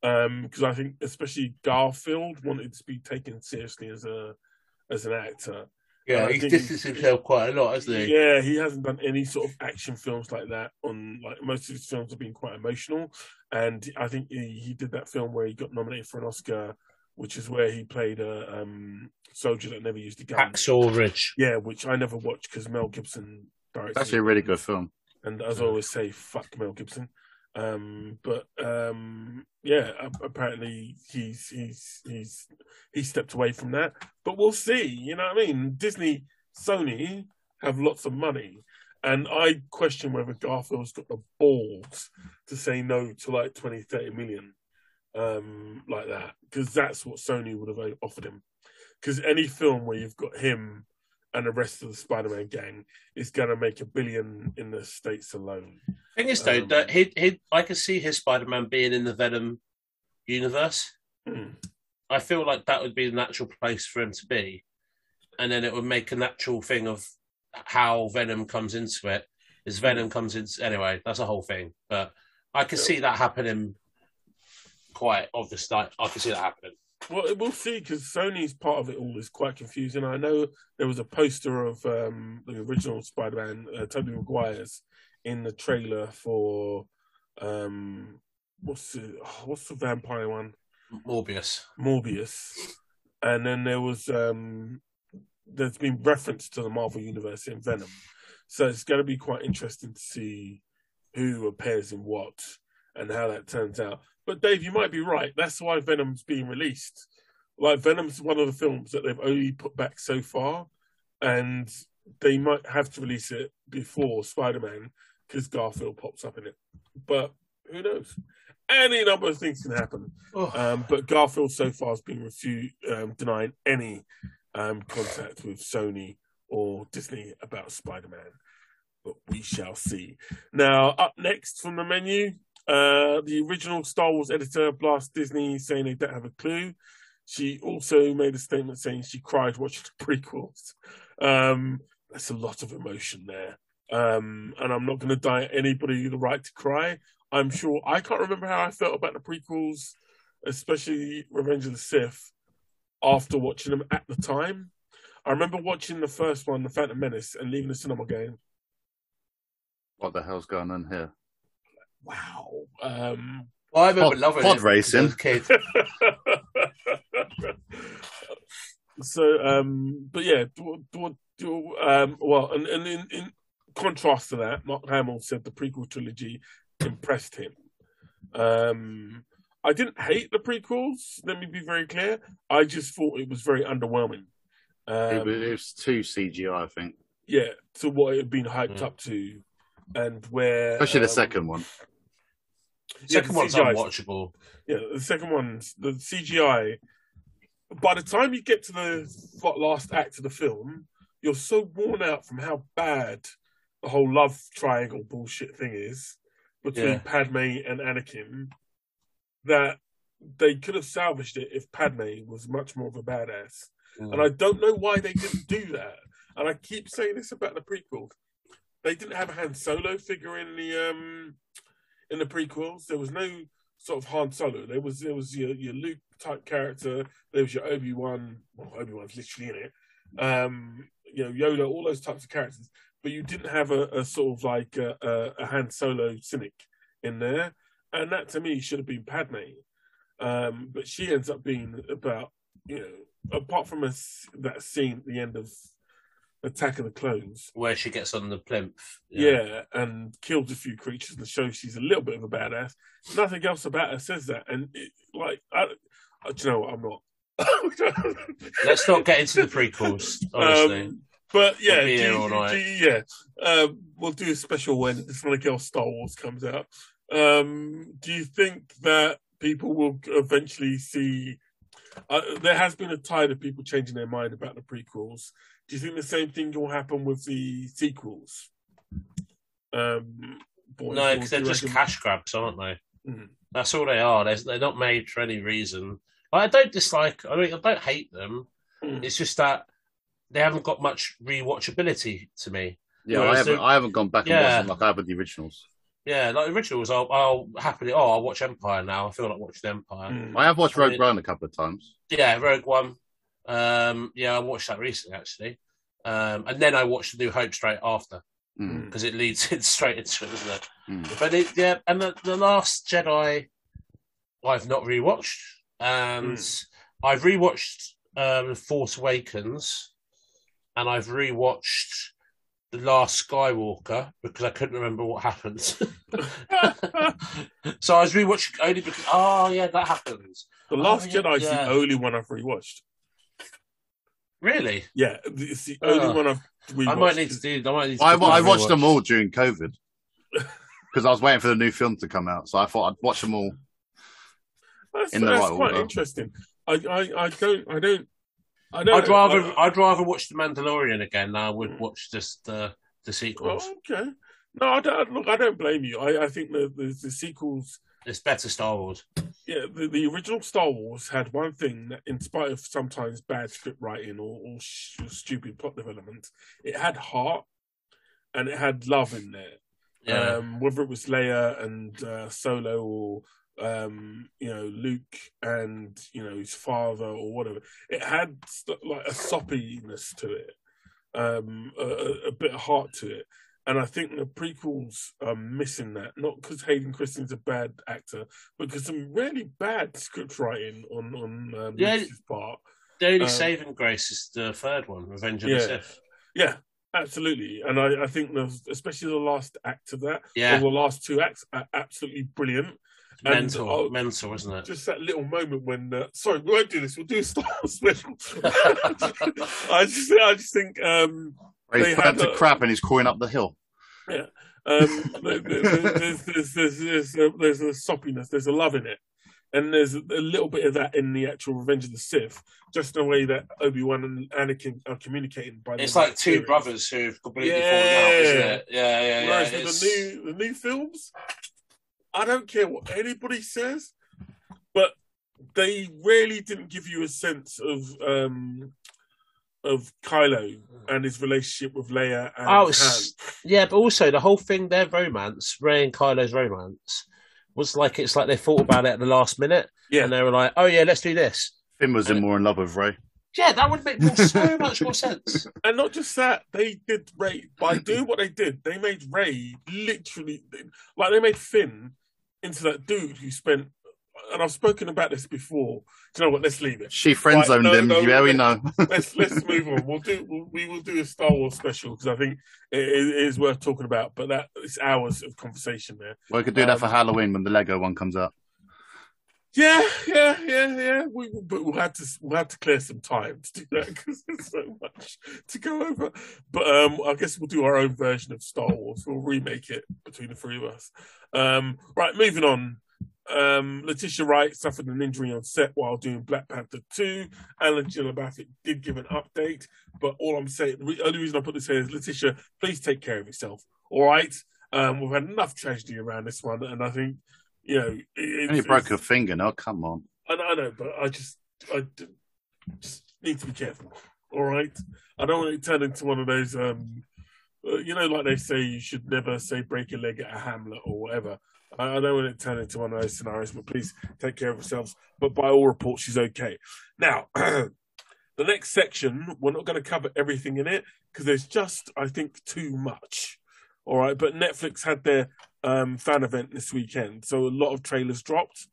Um, because I think especially Garfield wanted to be taken seriously as a as an actor. yeah, I he's distanced himself quite a lot, hasn't he? Yeah, he hasn't done any sort of action films like that. On like most of his films have been quite emotional, and I think he, he did that film where he got nominated for an Oscar, which is where he played a um, soldier that never used a gun. Hacksaw Ridge. Yeah, which I never watched because Mel Gibson directed. It's actually a really good film. And as I always say, fuck Mel Gibson. Um, but um, yeah, apparently he's he's he's he stepped away from that. But we'll see. You know what I mean? Disney, Sony have lots of money, and I question whether Garfield's got the balls to say no to like 20, 30 million, um, like that, because that's what Sony would have offered him. Because any film where you've got him and the rest of the Spider-Man gang is going to make a billion in the states alone. Thing is, though, Um, that he, he, I can see his Spider-Man being in the Venom universe. Hmm. I feel like that would be the natural place for him to be, and then it would make a natural thing of how Venom comes into it. Is Venom comes in anyway? That's a whole thing, but I can see that happening. Quite obviously, I can see that happening. Well, we'll see because Sony's part of it all is quite confusing. I know there was a poster of um, the original Spider-Man, uh, Tobey Maguire's, in the trailer for um, what's the oh, what's the vampire one, Morbius. Morbius, and then there was um, there's been reference to the Marvel Universe in Venom, so it's going to be quite interesting to see who appears in what and how that turns out. But Dave, you might be right. That's why Venom's being released. Like Venom's one of the films that they've only put back so far, and they might have to release it before Spider-Man because Garfield pops up in it. But who knows? Any number of things can happen. Um, but Garfield so far has been refu- um, denying any um, contact with Sony or Disney about Spider-Man. But we shall see. Now, up next from the menu, uh, the original Star Wars editor blasts Disney saying they don't have a clue. She also made a statement saying she cried watching the prequels. Um, that's a lot of emotion there. Um, and I'm not going to deny anybody the right to cry. I'm sure I can't remember how I felt about the prequels, especially Revenge of the Sith, after watching them at the time. I remember watching the first one, The Phantom Menace, and leaving the cinema going, What the hell's going on here? Wow. Um, Well, I remember Pod- loving pod it racing. as kid. *laughs* so, um, but yeah, do, do, do, um, well, and, and in, in contrast to that, Mark Hamill said the prequel trilogy impressed him. Um, I didn't hate the prequels. Let me be very clear. I just thought it was very underwhelming. it, Um, was, it was too CGI, I think. yeah, to what it had been hyped Mm. up to, and where Especially the um, second one. Yeah, Second the one's CGI 's- unwatchable. Yeah, the second one's the CGI. By the time you get to the f- last act of the film, you're so worn out from how bad the whole love triangle bullshit thing is between Yeah. Padme and Anakin that they could have salvaged it if Padme was much more of a badass. Mm. And I don't know why they didn't do that. And I keep saying this about the prequels. They didn't have a Han Solo figure in the um in the prequels. There was no sort of Han Solo. There was there was your, your Luke type character. There was your Obi Wan. Well, Obi Wan's literally in it. Um, you know Yoda, all those types of characters. But you didn't have a, a sort of like a, a, a Han Solo cynic in there. and that to me should have been Padme. Um, but she ends up being about you know, apart from a that scene at the end of Attack of the Clones, Where she gets on the plinth. yeah. and kills a few creatures and shows she's a little bit of a badass. Nothing else about her says that, and it, like, I, I, do you know what? I'm not. *laughs* Let's not get into the prequels, *laughs* honestly. Um, but yeah, We'll do here you- all do yeah. Um, we'll do a special when something else Star Wars comes out. Um, do you think that people will eventually see? Uh, there has been a tide of people changing their mind about the prequels. Do you think the same thing will happen with the sequels? Um, boys, no, because they're just reckon- cash grabs, aren't they? Mhm. That's all they are. They're, they're not made for any reason. I don't dislike. I mean, I don't hate them. Mm. It's just that they haven't got much rewatchability to me. Yeah, Whereas I haven't. the- I haven't gone back and Yeah. watched them like I have with the originals. Yeah, like the originals, I'll, I'll happily. Oh, I'll watch Empire now. I feel like watching Empire. Mm. I have watched I Rogue mean- One a couple of times. Yeah, Rogue One. Um, yeah, I watched that recently actually, um, and then I watched The New Hope straight after Mm. because it leads *laughs* it straight into it, doesn't it? Mm. But it, yeah, and the, the Last Jedi, I've not rewatched, and I've rewatched um, Force Awakens, and I've rewatched The Last Skywalker because I couldn't remember what happened. *laughs* *laughs* so I was rewatching only because oh yeah, that happens. The Last yeah, Jedi is yeah. the only one I've rewatched. Really, Yeah, it's the only Oh. one I've rewatched. I might need to do. I might need to I, do I a watched them all during COVID *laughs* because I was waiting for the new film to come out. So I thought I'd watch them all. That's, in the that's right quite order. interesting. I, I, I don't, I don't, I don't. I'd rather I, I'd rather watch The Mandalorian again than I would Mm. watch just the the oh, sequels. okay. No, I don't. Look, I don't blame you. I, I think the, the the sequels. It's better Star Wars. Yeah, the, the original Star Wars had one thing that, in spite of sometimes bad script writing or, or sh- stupid plot development, it had heart and it had love in there. Yeah, um, whether it was Leia and uh, Solo or um, you know Luke and you know his father or whatever. It had like a soppiness to it, um, a- a bit of heart to it, and I think the prequels are missing that. Not because Hayden Christensen's a bad actor, but because some really bad script writing on on um, Yeah. Part. the only um, saving grace is the third one, Revenge of the Yeah. Sith. Yeah. Absolutely, and I, I think there's especially the last act of that, Yeah, or the last two acts, are absolutely brilliant. and, mental, oh, mental, isn't it? just that little moment when uh, sorry we won't do this we'll do a Star Wars special *laughs* *laughs* I just I just think um He's They burnt had to a- crap and he's crawling up the hill. Yeah. Um *laughs* there- there- there's there's there's there's a, there's a soppiness there's a love in it and there's a, a little bit of that in the actual Revenge of the Sith just the way that Obi-Wan and Anakin are communicating by It's like two series. brothers who've completely Yeah. fallen out, isn't it? Yeah, yeah, yeah. Whereas It's- with the new the new films, I don't care what anybody says, but they really didn't give you a sense of um of Kylo and his relationship with Leia and Oh, Han. yeah, but also the whole thing, their romance, Rey and Kylo's romance, was like it's like they thought about it at the last minute, Yeah, and they were like, "Oh yeah, let's do this." Finn was in more in love with Rey. Yeah, that would make more, so much more sense. *laughs* and not just that, they did Rey by doing what they did. They made Rey literally like they made Finn into that dude who spent. And I've spoken about this before. Do you know what? Let's leave it. She friend zoned Right, no, him. no, yeah, we know. let's let's *laughs* move on. We'll do we'll, we will do a Star Wars special because I think it, it is worth talking about. But that it's hours of conversation there. we could do that Um, for Halloween when the Lego one comes out. Yeah, yeah, yeah, yeah. We but we'll have to we'll have to clear some time to do that because there's so much to go over. But um, I guess we'll do our own version of Star Wars. We'll remake it between the three of us. Um, right, moving on. Um, Letitia Wright suffered an injury on set while doing Black Panther 2. Angela did give an update, but all I'm saying, the only reason I put this here is Letitia, please take care of yourself. All right. Um, we've had enough tragedy around this one, and I think, you know, it, And it's- broke her finger. Now, come on. I know, I know, but I just, I just need to be careful. All right, I don't want it to turn into one of those, um, uh, you know, like they say you should never say break a leg at a Hamlet or whatever. I, don't want it to turn into one of those scenarios. But please take care of yourselves. But by all reports, she's okay. Now, *clears throat* the next section, we're not going to cover everything in it because there's just, I think, too much. All right, but Netflix had their um, fan event this weekend, so a lot of trailers dropped,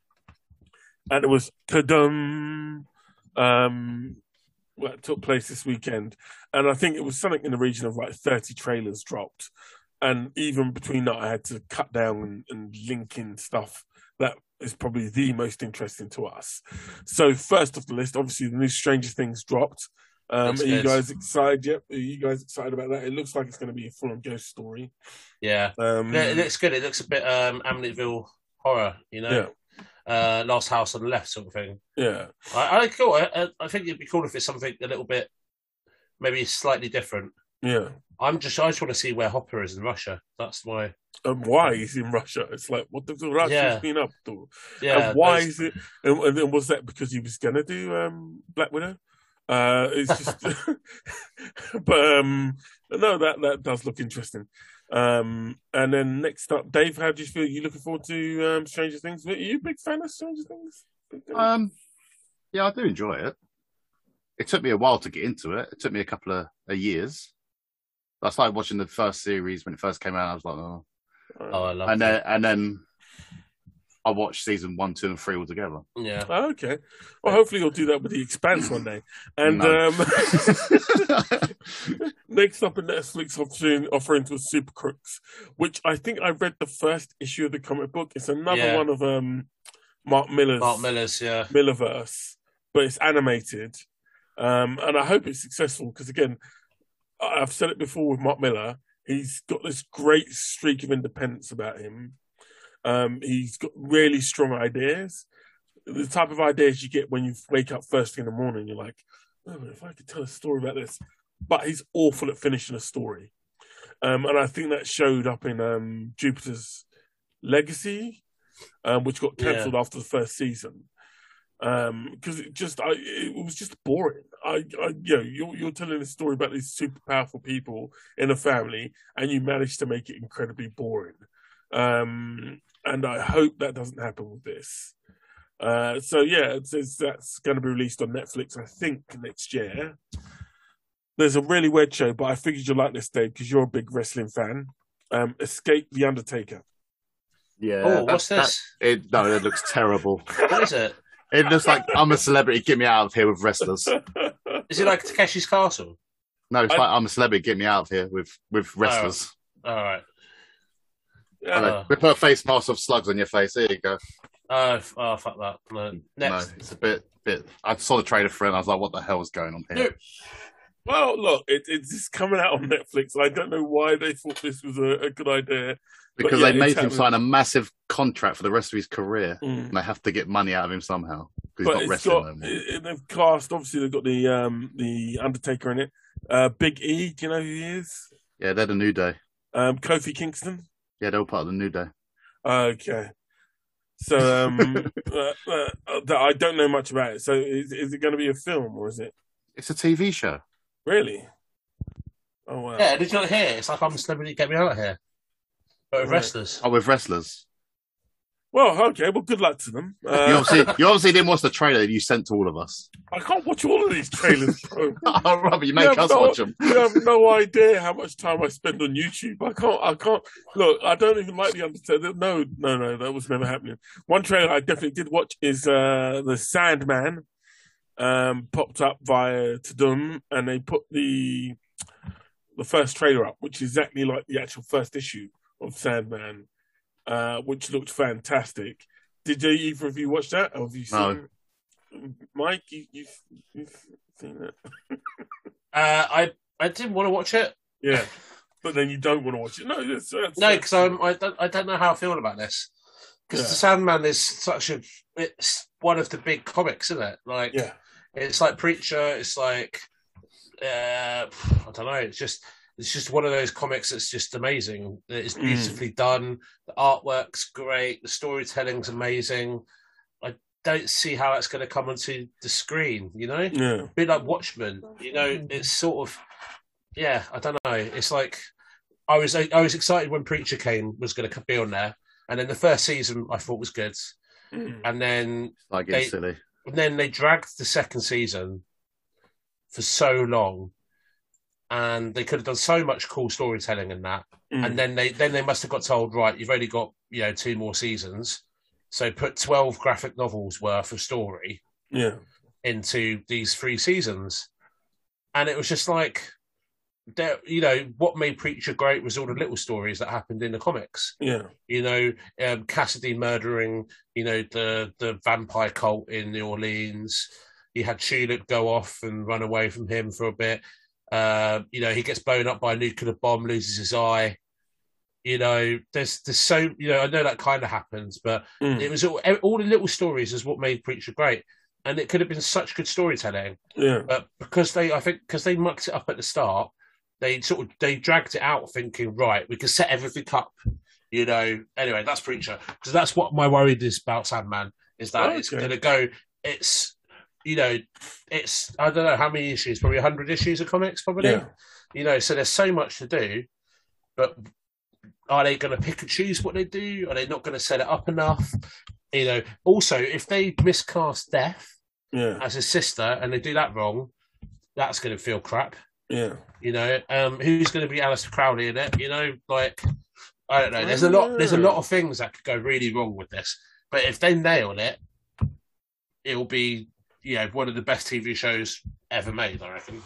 and it was Tudum um, that took place this weekend, and I think it was something in the region of like thirty trailers dropped, and even between that, I had to cut down and, and link in stuff that is probably the most interesting to us. So first off the list, obviously the new Stranger Things dropped. Um, are you guys excited? Yep. Are you guys excited about that? It looks like it's going to be a full-on ghost story. Yeah. Um, Yeah, it looks good. It looks a bit um, Amityville horror, you know, uh, Last House on the Left sort of thing. yeah. I, I cool. I, I- I think it'd be cool if it's something a little bit, maybe slightly different. Yeah. I'm just, I just want to see where Hopper is in Russia. That's why. And why he's in Russia? It's like what the Russians Yeah. been up to? Yeah. and why is it? And, and then was that because he was gonna do um, Black Widow? Uh, it's just, *laughs* *laughs* but um, no, that that does look interesting. Um, and then next up, Dave, how do you feel? You looking forward to um, Stranger Things? Are you a big fan of Stranger Things? Um, yeah, I do enjoy it. It took me a while to get into it. It took me a couple of, of years. I started watching the first series when it first came out. I was like, oh, Oh, I love and it. then and then I watched season one, two, and three all together. Yeah. Oh, okay. Well, hopefully you'll do that with the Expanse one day. And No. um, *laughs* *laughs* next up in Netflix offering offering to Super Crooks, which I think I read the first issue of the comic book. It's another Yeah. one of um, Mark Millar's Mark Millar's, yeah. Millarverse, but it's animated. Um, and I hope it's successful because again, I- I've said it before with Mark Millar. He's got this great streak of independence about him. Um, he's got really strong ideas. The type of ideas you get when you wake up first thing in the morning, you're like, oh, if I could tell a story about this. But he's awful at finishing a story. Um, and I think that showed up in um, Jupiter's Legacy, um, which got Yeah. cancelled after the first season because it just I it was just boring. I, I you know you're you're telling a story about these super powerful people in a family, and you manage to make it incredibly boring. Um, and I hope that doesn't happen with this. Uh, so yeah, it's, it's, that's going to be released on Netflix, I think, next year. There's a really weird show, but I figured you'd like this, Dave, because you're a big wrestling fan. Um, Escape the Undertaker. Yeah. Oh, what's that- this? that- it, no, it looks terrible. What is it? It looks like I'm a celebrity. Get me out of here with wrestlers. *laughs* Is it like Takeshi's Castle? No, it's I- like I'm a celebrity. Get me out of here with with wrestlers. All right. Yeah. Hello. We put a face mask of slugs on your face. There you go. Oh, oh fuck that. No. Next. No, it's a bit bit. I saw the trailer for it. and I was like, what the hell is going on here? No. Well, look, it, it's just coming out on Netflix. I don't know why they thought this was a, a good idea. Because yeah, they made it's him sign a massive contract for the rest of his career, Mm. and they have to get money out of him somehow because But he's not wrestling got no it, it- they've cast obviously they've got the um the Undertaker in it. Uh, Big E, do you know who he is? Yeah, they're the New Day. Um, Kofi Kingston. Yeah, they're all part of the New Day. Okay. So um, *laughs* uh, uh, uh, I don't know much about it. So is, is it going to be a film or is it It's a TV show. really? Oh wow. Yeah, did you not hear? It's like I'm a celebrity. Get me out of here. But with wrestlers. Oh, with wrestlers. Well, okay. Well, good luck to them. You Uh, obviously, *laughs* you obviously didn't watch the trailer that you sent to all of us. I can't watch all of these trailers. bro. *laughs* oh, Robbie, you make Yeah, us no, watch them. you have no idea how much time I spend on YouTube. I can't. I can't. Look, I don't even like the Undertaker. No, no, no. That was never happening. One trailer I definitely did watch is uh the Sandman. Um, popped up via Tudum, and they put the the first trailer up, which is exactly like the actual first issue of Sandman, uh, which looked fantastic. Did you, either of you watch that? Or have you seen? No. Mike, you, you've, you've seen that? *laughs* Uh, I I didn't want to watch it. Yeah, but then you don't want to watch it. No, that's, that's, No, because I'm I don't I don't know how I feel about this. Because Yeah. the Sandman is such a it's one of the big comics, isn't it? Like yeah, it's like Preacher. It's like uh, I don't know. It's just it's just one of those comics that's just amazing. It's Mm. beautifully done. The artwork's great. The storytelling's amazing. I don't see how that's going to come onto the screen. You know, yeah, a bit like Watchmen. You know, it's sort of yeah. I don't know. It's like I was I was excited when Preacher came was going to be on there, and then the first season I thought was good, Mm. and then Like getting silly. and then they dragged the second season for so long. And they could have done so much cool storytelling in that. Mm. And then they then they must have got told, right, you've only got you know two more seasons, so put twelve graphic novels worth of story yeah, into these three seasons. And it was just like, you know, what made Preacher great was all the little stories that happened in the comics. yeah, You know, um, Cassidy murdering, you know, the the vampire cult in New Orleans. He had Tulip go off and run away from him for a bit. Uh, you know, he gets blown up by a nuclear bomb, loses his eye. You know, there's there's so you know I know that kind of happens, but Mm. it was all, all the little stories is what made Preacher great, and it could have been such good storytelling. yeah, But because they, I think, because they mucked it up at the start, they sort of they dragged it out, thinking, right, we can set everything up. You know. Anyway, that's Preacher because that's what my worry is about Sandman is that it's Okay. going to go. It's you know, it's I don't know how many issues, probably hundred issues of comics, probably. yeah, You know, so there's so much to do, but are they going to pick and choose what they do? Are they not going to set it up enough? You know. Also, if they miscast Death yeah, as his sister and they do that wrong, that's going to feel crap. yeah. You know, um, who's going to be Alice Crowley in it? You know, like I don't know. There's a lot. There's a lot of things that could go really wrong with this. But if they nail it, it'll be you know one of the best TV shows ever made. I reckon.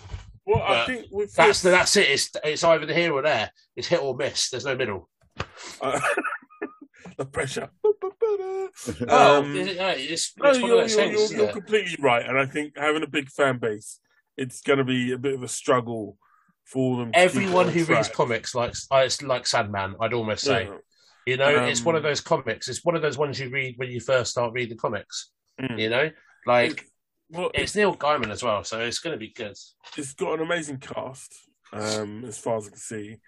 Well, I think with That's this, that's it. It's it's either here or there. It's hit or miss. There's no middle. uh, *laughs* the pressure. *laughs* Oh, Um, yeah, yeah, it's, No, it's you're, you're, things. you're, you're completely right, and I think having a big fan base, it's going to be a bit of a struggle for them. Everyone on who reads comics likes uh, like Sandman. I'd almost say. Yeah. You know, it's one of Um, those comics. It's one of those ones you read when you first start reading comics. Mm. You know, like Well, it's Neil Gaiman as well, so it's going to be good. it's got an amazing cast, um, as far as I can see.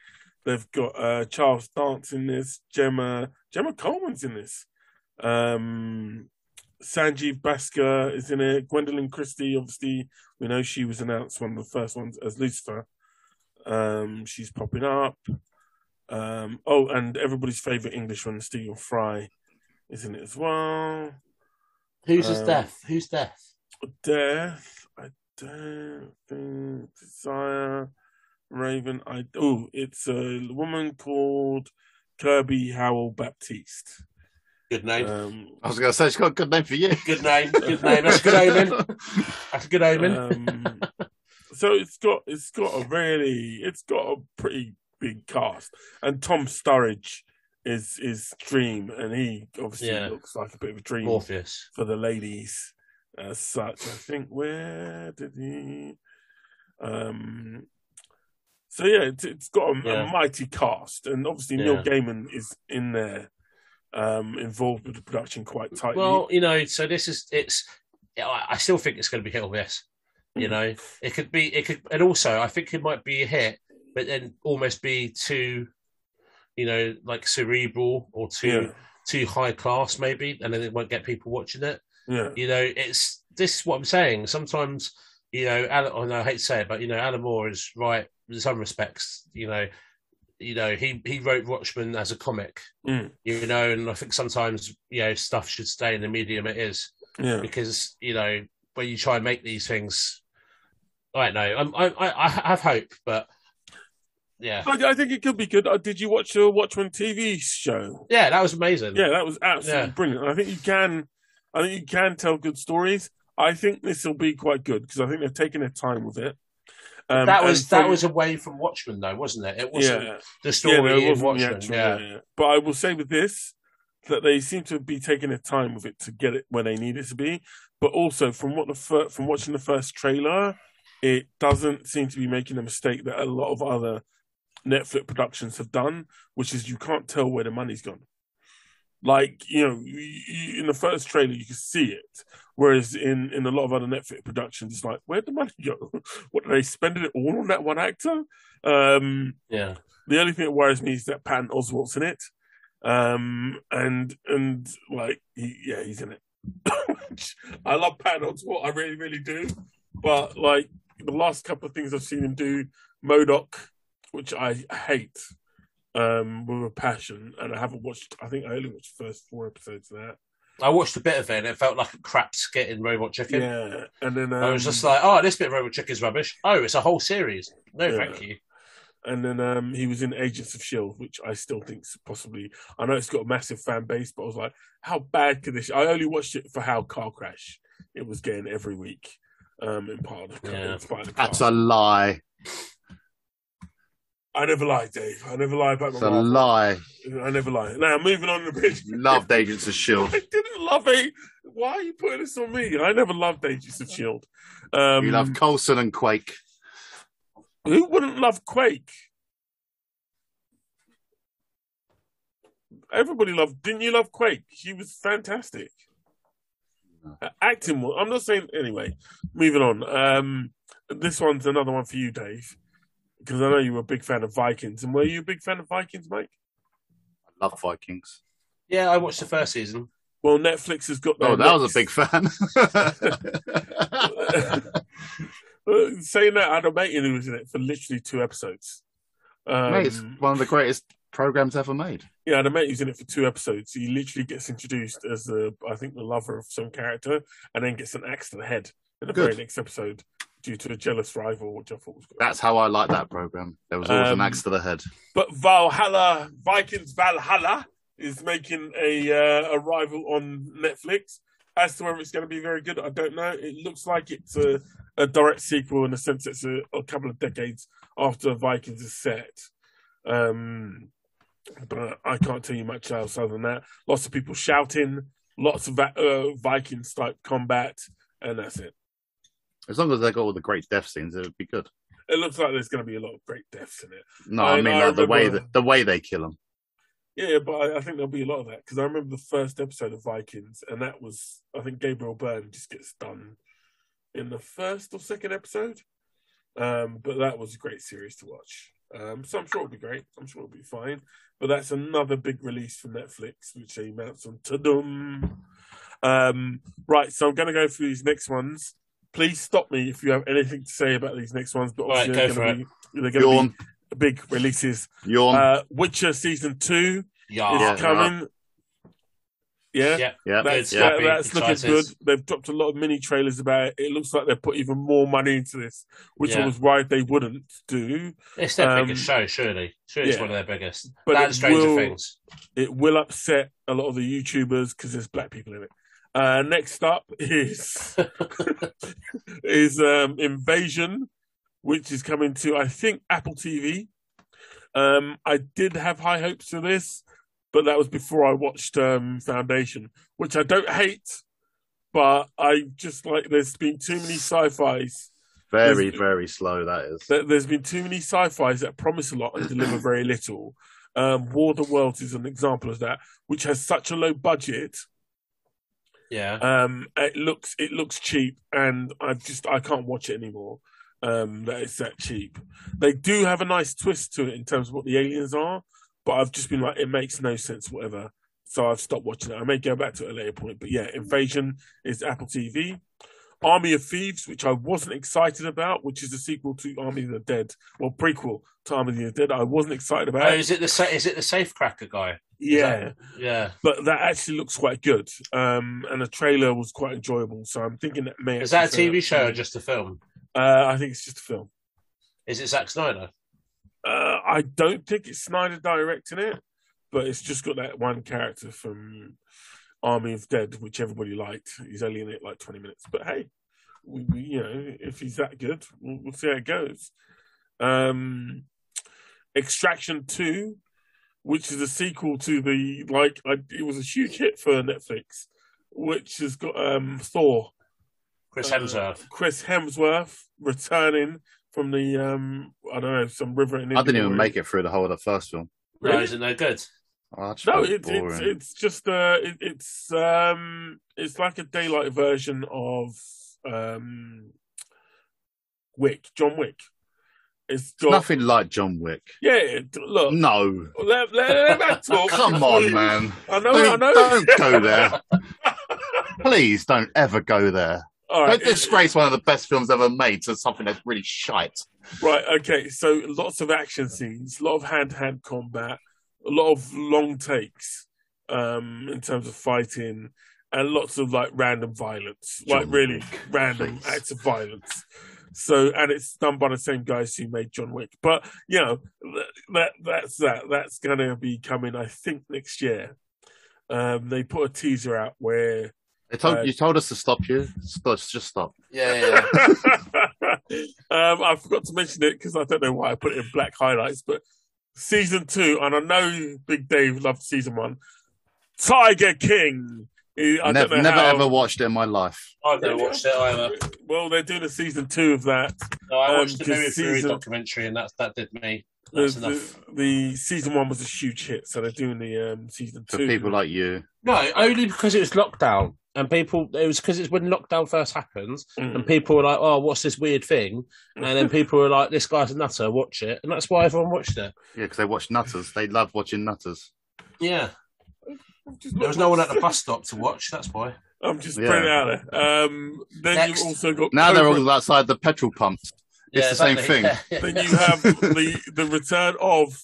They've got uh, Charles Dance in this, Gemma Gemma Coleman's in this, um, Sanjeev Bhaskar is in it, Gwendoline Christie, obviously, we know she was announced one of the first ones as Lucifer. Um, she's popping up. Um, oh, and everybody's favourite English one, Stephen Fry, is in it as well. Who's his Um, death? Who's death? Death. I don't think Desire Raven. I oh, it's a woman called Kirby Howell Baptiste. Good name. Um, I was going to say, she's got a good name for you. good name. Good name. That's a good omen. That's a good omen. um, so it's got it's got a really it's got a pretty big cast, and Tom Sturridge is is Dream, and he obviously Yeah. looks like a bit of a dream Morpheus. for the ladies as such. I think where did he? Um, so yeah, it's, it's got a, Yeah. a mighty cast, and obviously Neil Gaiman is in there, um, involved with the production quite tightly. Well, you know, so this is it's. I I still think it's going to be hit or miss. You Mm. know, it could be. It could, and also I think it might be a hit, but then almost be too, you know, like cerebral or too yeah, too high class maybe, and then it won't get people watching it. Yeah, You know, it's this is what I'm saying. Sometimes, you know, Alan, oh, no, I hate to say it, but you know, Alan Moore is right in some respects. You know, you know, he he wrote Watchmen as a comic. Mm. You know, and I think sometimes you know stuff should stay in the medium it is yeah. because you know when you try and make these things, I don't know. I I I have hope, but yeah, I, I think it could be good. Uh, did you watch the Watchmen TV show? yeah, that was amazing. Yeah, that was absolutely Yeah. brilliant. I think you can, I think you can tell good stories. I think this will be quite good because I think they've taken their time with it. Um, that was that was away from Watchmen though, wasn't it? It wasn't yeah, the yeah, story no, it wasn't Watchmen. actual- yeah. yeah, yeah. But I will say with this that they seem to be taking their time with it to get it where they need it to be. But also from what the fir- from watching the first trailer, it doesn't seem to be making a mistake that a lot of other Netflix productions have done, which is you can't tell where the money's gone. Like you know, in the first trailer you can see it, whereas in in a lot of other Netflix productions, it's like where'd the money go? *laughs* what are they spending it all on that one actor? Um, yeah. the only thing that worries me is that Patton Oswalt's in it, um, and and like he, yeah, he's in it. *coughs* I love Patton Oswalt, I really, really do. But like the last couple of things I've seen him do, M.O.D.O.K., which I hate um, with a passion, and I haven't watched. I think I only watched the first four episodes of that. I watched a bit of it and it felt like a crap skit in Robot Chicken. Yeah, and then um, I was just like, oh, this bit of Robot Chicken is rubbish. Oh, it's a whole series. No, Yeah. thank you. and then um, he was in Agents of Shield, which I still think's possibly. I know it's got a massive fan base, but I was like, how bad could this? I only watched it for how Car Crash it was getting every week. Um, in part of the car, Yeah. in spite of the car. That's a lie. I never lie, Dave. I never lie about my It's a lie. I never lie. Now moving on the bit. Loved Agents of Shield. I didn't love it. Why are you putting this on me? I never loved Agents of Shield. Um, You love Coulson and Quake. Who wouldn't love Quake? Everybody loved. Didn't you love Quake? She was fantastic. Uh, acting. I'm not saying anyway. Moving on. Um, this one's another one for you, Dave, because I know you were a big fan of Vikings. And were you a big fan of Vikings, Mike? I love Vikings. Yeah, I watched the first season. Well, Netflix has got. Oh, their that was a big fan. *laughs* Saying that, I had a mate who was in it for literally two episodes. Um, Mate, it's one of the greatest programs ever made. Yeah, I had a mate who's in it for two episodes. He literally gets introduced as the, I think, the lover of some character, and then gets an axe to the head in the Good. very next episode due to a jealous rival, which I thought was good. That's how I like that program. There was always Um, an axe to the head. But Valhalla, Vikings Valhalla, is making a uh, a rival on Netflix. As to whether it's going to be very good, I don't know. It looks like it's a, a direct sequel in the sense it's a, a couple of decades after Vikings is set. Um, but I can't tell you much else other than that. Lots of people shouting, lots of uh, Vikings type combat, and that's it. As long as they got all the great death scenes, it would be good. It looks like there's going to be a lot of great deaths in it. No, I I, mean I like the way remember- that the way they kill them. Yeah, but I, I think there'll be a lot of that because I remember the first episode of Vikings, and that was I think Gabriel Byrne just gets done in the first or second episode. Um, but that was a great series to watch. Um, so I'm sure it'll be great. I'm sure it'll be fine. But that's another big release from Netflix, which they announced on Tudum. Um, right, so I'm going to go through these next ones. Please stop me if you have anything to say about these next ones. But obviously go they're going to be going to be big releases. yawn. Uh, Witcher season two Yeah. is Yeah. coming. Yeah, Yeah. yeah, that's Good, that- that's looking excited. good. They've dropped a lot of mini trailers about it. It looks like they've put even more money into this, which Yeah. was worried they wouldn't do. It's their Um, biggest show, surely. Surely it's one of their biggest. But But it and Stranger will- Things. It will upset a lot of the YouTubers because there's black people in it. Uh, next up is *laughs* is um, Invasion, which is coming to I think Apple TV. Um, I did have high hopes for this, but that was before I watched um, Foundation, which I don't hate, but I just like there's been too many sci-fi's. very there's- very slow. that is. There, has been too many sci-fis that promise a lot and deliver very little. Um, War of the Worlds is an example of that, which has such a low budget. Yeah. Um, it looks it looks cheap, and I just I can't watch it anymore. Um, that it's that cheap. They do have a nice twist to it in terms of what the aliens are, but I've just been like, it makes no sense, whatever. So I've stopped watching it. I may go back to it at a later point, but yeah, Invasion is Apple TV. Army of Thieves, which I wasn't excited about, which is a sequel to Army of the Dead, well, prequel to Army of the Dead. I wasn't excited about. Oh, is it the sa- is it the safe cracker guy? Yeah, Yeah. but that actually looks quite good. Um, and the trailer was quite enjoyable. So I'm thinking that may Is that a TV show or just a film? Uh, I think it's just a film. Is it Zack Snyder? Uh, I don't think it's Snyder directing it, but it's just got that one character from Army of Dead, which everybody liked. He's only in it like 20 minutes, but hey, we, we you know, if he's that good, we'll, we'll see how it goes. Um, Extraction Two, which is a sequel to the like, I, it was a huge hit for Netflix, which has got um Thor. Chris Uh, Hemsworth. Chris Hemsworth returning from the um I don't know some river in I didn't even where make it through the whole of the first film. No, is it no good? Oh, No, it it's it's it's just uh it, it's um it's like a daylight version of um Wick, John Wick. It's got Nothing like John Wick. yeah. Look, No, let, let, let talk. *laughs* come on, man. I know, I Don't, know. don't go there. *laughs* Please don't ever go there. All right, Don't disgrace one of the best films ever made to something that's really shite. Right, okay. So lots of action scenes, a lot of hand to hand combat, a lot of long takes um, in terms of fighting. and lots of like random violence, John like really Wick, random please. acts of violence. So, and it's done by the same guys who made John Wick. But you know, that that's that. That's going to be coming, I think, next year. Um, they put a teaser out where They told, Uh, you told us to stop you. Stop, just stop. Yeah, yeah. *laughs* um, I forgot to mention it because I don't know why I put it in black highlights, but season two, and I know Big Dave loved season one. Tiger King. I don't Never, never how- ever watched it in my life. I've never watched it either. Well, they're doing a season two of that. No, I Um, watched the 'cause Movie Fury season- documentary, and that that did me. The, That's the, enough. the season one was a huge hit, so they're doing the um, season For two. people like you, No, only because it was lockdown, and people. It was because it's when lockdown first happens, Mm. and people were like, "Oh, what's this weird thing?" And then people were like, "This guy's a nutter. Watch it," and that's why everyone watched it. yeah, because they watch Nutters. They love watching Nutters. Yeah, Just there was no one at the bus stop to watch. That's why. *laughs* I'm just Yeah. putting out there. Um, then Next. you've also got Now they're all outside the petrol pumps. It's the same exactly. *laughs* Then you have the the return of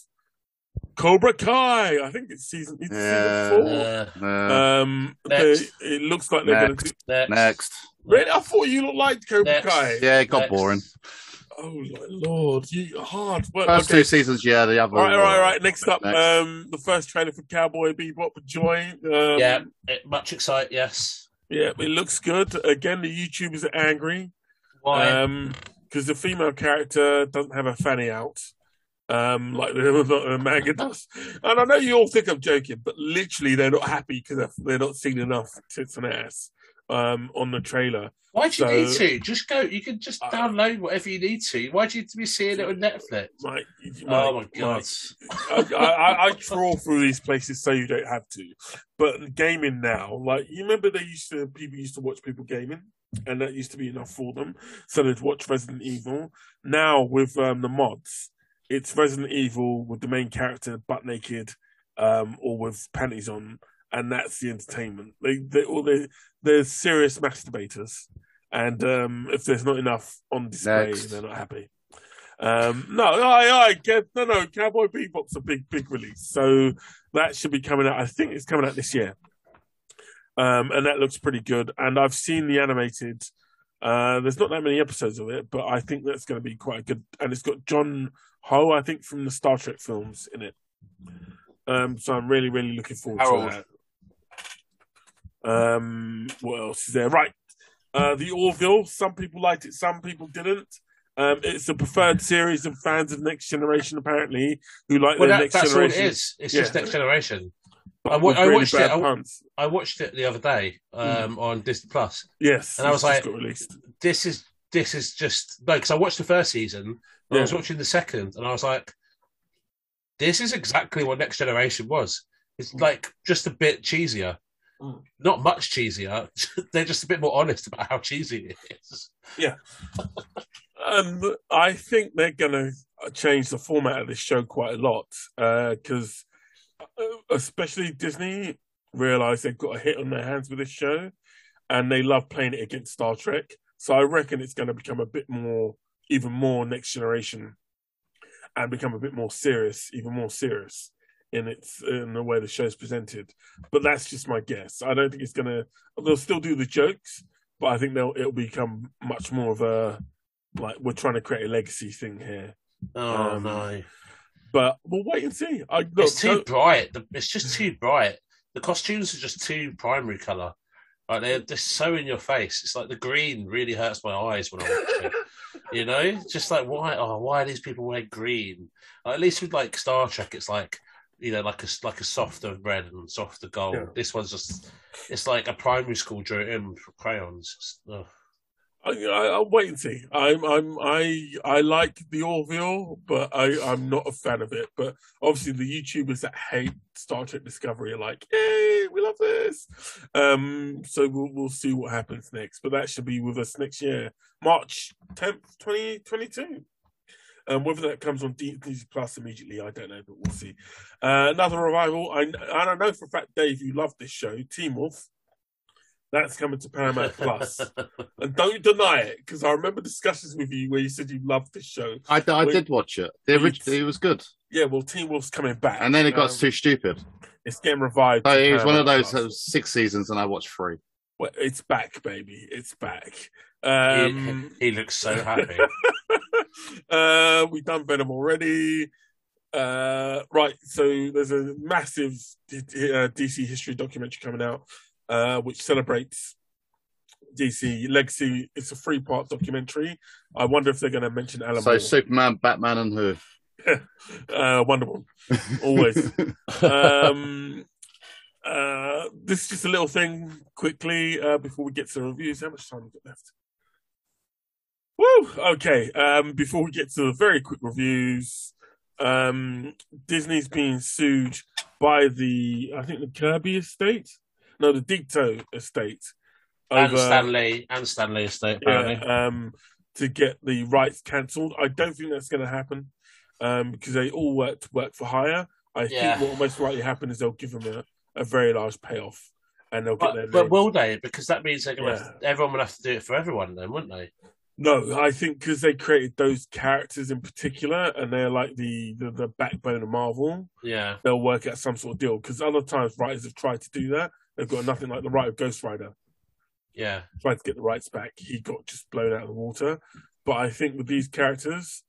Cobra Kai. I think it's season it's Yeah. season four. Uh, Um, Next. they- it looks like they're going to. Next. Do, next. next. really, I thought you looked like Cobra Next. Kai. Yeah, it got Next. boring. Oh my lord, you hard. Well, First okay. two seasons, yeah. The other. All right, all right, all right. Next up, Next. um, the first trailer for Cowboy Bebop joined. Um, Yeah, it, much excite. Yes. yeah, it looks good. Again, the YouTubers are angry. Why? Um, because the female character doesn't have a fanny out, um, like the, the manga does. And I know you all think I'm joking, but literally they're not happy because they're, they're not seeing enough tits and ass um, on the trailer. Why do you need to? Just go. You can just Uh, download whatever you need to. Why do you need to be seeing it on Netflix? Like, Oh my god! I, I, I trawl through these places so you don't have to. But gaming now, like you remember, they used to people used to watch people gaming, and that used to be enough for them. So they'd watch Resident Evil. Now with um, the mods, it's Resident Evil with the main character butt naked, um, or with panties on, and that's the entertainment. They they all they they're serious masturbators, and um, if there's not enough on display, Next. they're not happy. Um, no, I, I get no, no. Cowboy Bebop's a big, big release, so that should be coming out. I think it's coming out this year, um, and that looks pretty good. And I've seen the animated. Uh, there's not that many episodes of it, but I think that's going to be quite good. And it's got John Cho, I think, from the Star Trek films in it. Um, so I'm really, really looking forward Harold. to that. Um, what else is there? Right, uh, the Orville. Some people liked it, some people didn't. Um, it's the preferred series of fans of Next Generation, apparently, who like Well, the that, Next that's all it Generation. is. It's Yeah. just next generation. I with I really watched it. I- I watched it the other day Mm. um, on Disney Plus. Yes, and I was like-. This is this is just no, because I watched the first season. And I was watching the second, and I was like, "This is exactly what Next Generation was. It's like just a bit cheesier, Mm. not much cheesier. *laughs* They're just a bit more honest about how cheesy it is." Yeah. um, I think they're going to change the format of this show quite a lot because, especially Disney, realize they've got a hit on their hands with this show, and they love playing it against Star Trek. So I reckon it's going to become a bit more, even more next generation, and become a bit more serious, even more serious in its in the way the show's presented. But that's just my guess. I don't think it's going to. They'll still do the jokes, but I think they'll it'll become much more of a like we're trying to create a legacy thing here. Oh Um, no, But we'll wait and see. I look, it's too don't- bright. It's just too *laughs* bright. The costumes are just too primary color. Like they're they're so in your face. It's like the green really hurts my eyes when I watch it. *laughs* You know, just like why? Oh, why are these people wearing green? Like, at least with like Star Trek, it's like you know, like a like a softer red and softer gold. Yeah. This one's just it's like a primary school drew in with crayons. Ugh. I, I'll wait and see. I'm, I'm, I, I like the Orville, but I, I'm not a fan of it. But obviously, the YouTubers that hate Star Trek Discovery are like, "Yay, we love this!" Um, so we'll, we'll see what happens next. But that should be with us next year, March 10th, 2022. Um, whether that comes on Disney Plus immediately, I don't know, but we'll see. Uh, another revival. I, and I know for a fact, Dave, you love this show, Teen Wolf. That's coming to Paramount Plus. *laughs* And don't deny it, because I remember discussions with you where you said you loved this show. I, I Wait. did watch it. The original, it was good, Yeah, well, Teen Wolf's coming back. and then it got Um, too stupid. It's getting revived. So it was one of those Plus. six seasons, and I watched three. Well, it's back, baby. It's back. He, Um, he looks so happy. *laughs* *laughs* uh, we've done Venom already. Uh, right, so there's a massive D- uh, DC history documentary coming out, uh, which celebrates DC legacy. It's a three part documentary. I wonder if they're going to mention Alan So Moore. Superman, Batman, and who? *laughs* uh, Wonder Woman. Always. *laughs* um, uh, this is just a little thing quickly uh, before we get to the reviews. How much time we got left? Woo! Okay. Um, before we get to the very quick reviews, um, Disney's being sued by the I think the Kirby estate, no, the Ditko estate, and over Stanley and Stanley Estate apparently. yeah, um, to get the rights cancelled. I don't think that's going to happen um, because they all work work for hire. I Yeah. think what will most likely happen is they'll give them a, a very large payoff, and they'll get their But, but names. will they? Because that means they're gonna Yeah. have to, everyone will have to do it for everyone, then, wouldn't they? No, I think because they created those characters in particular, and they're like the, the the backbone of Marvel. Yeah, They'll work out some sort of deal. Because other times writers have tried to do that, they've got nothing like the writer of Ghost Rider. yeah. tried to get the rights back. He got just blown out of the water. But I think with these characters,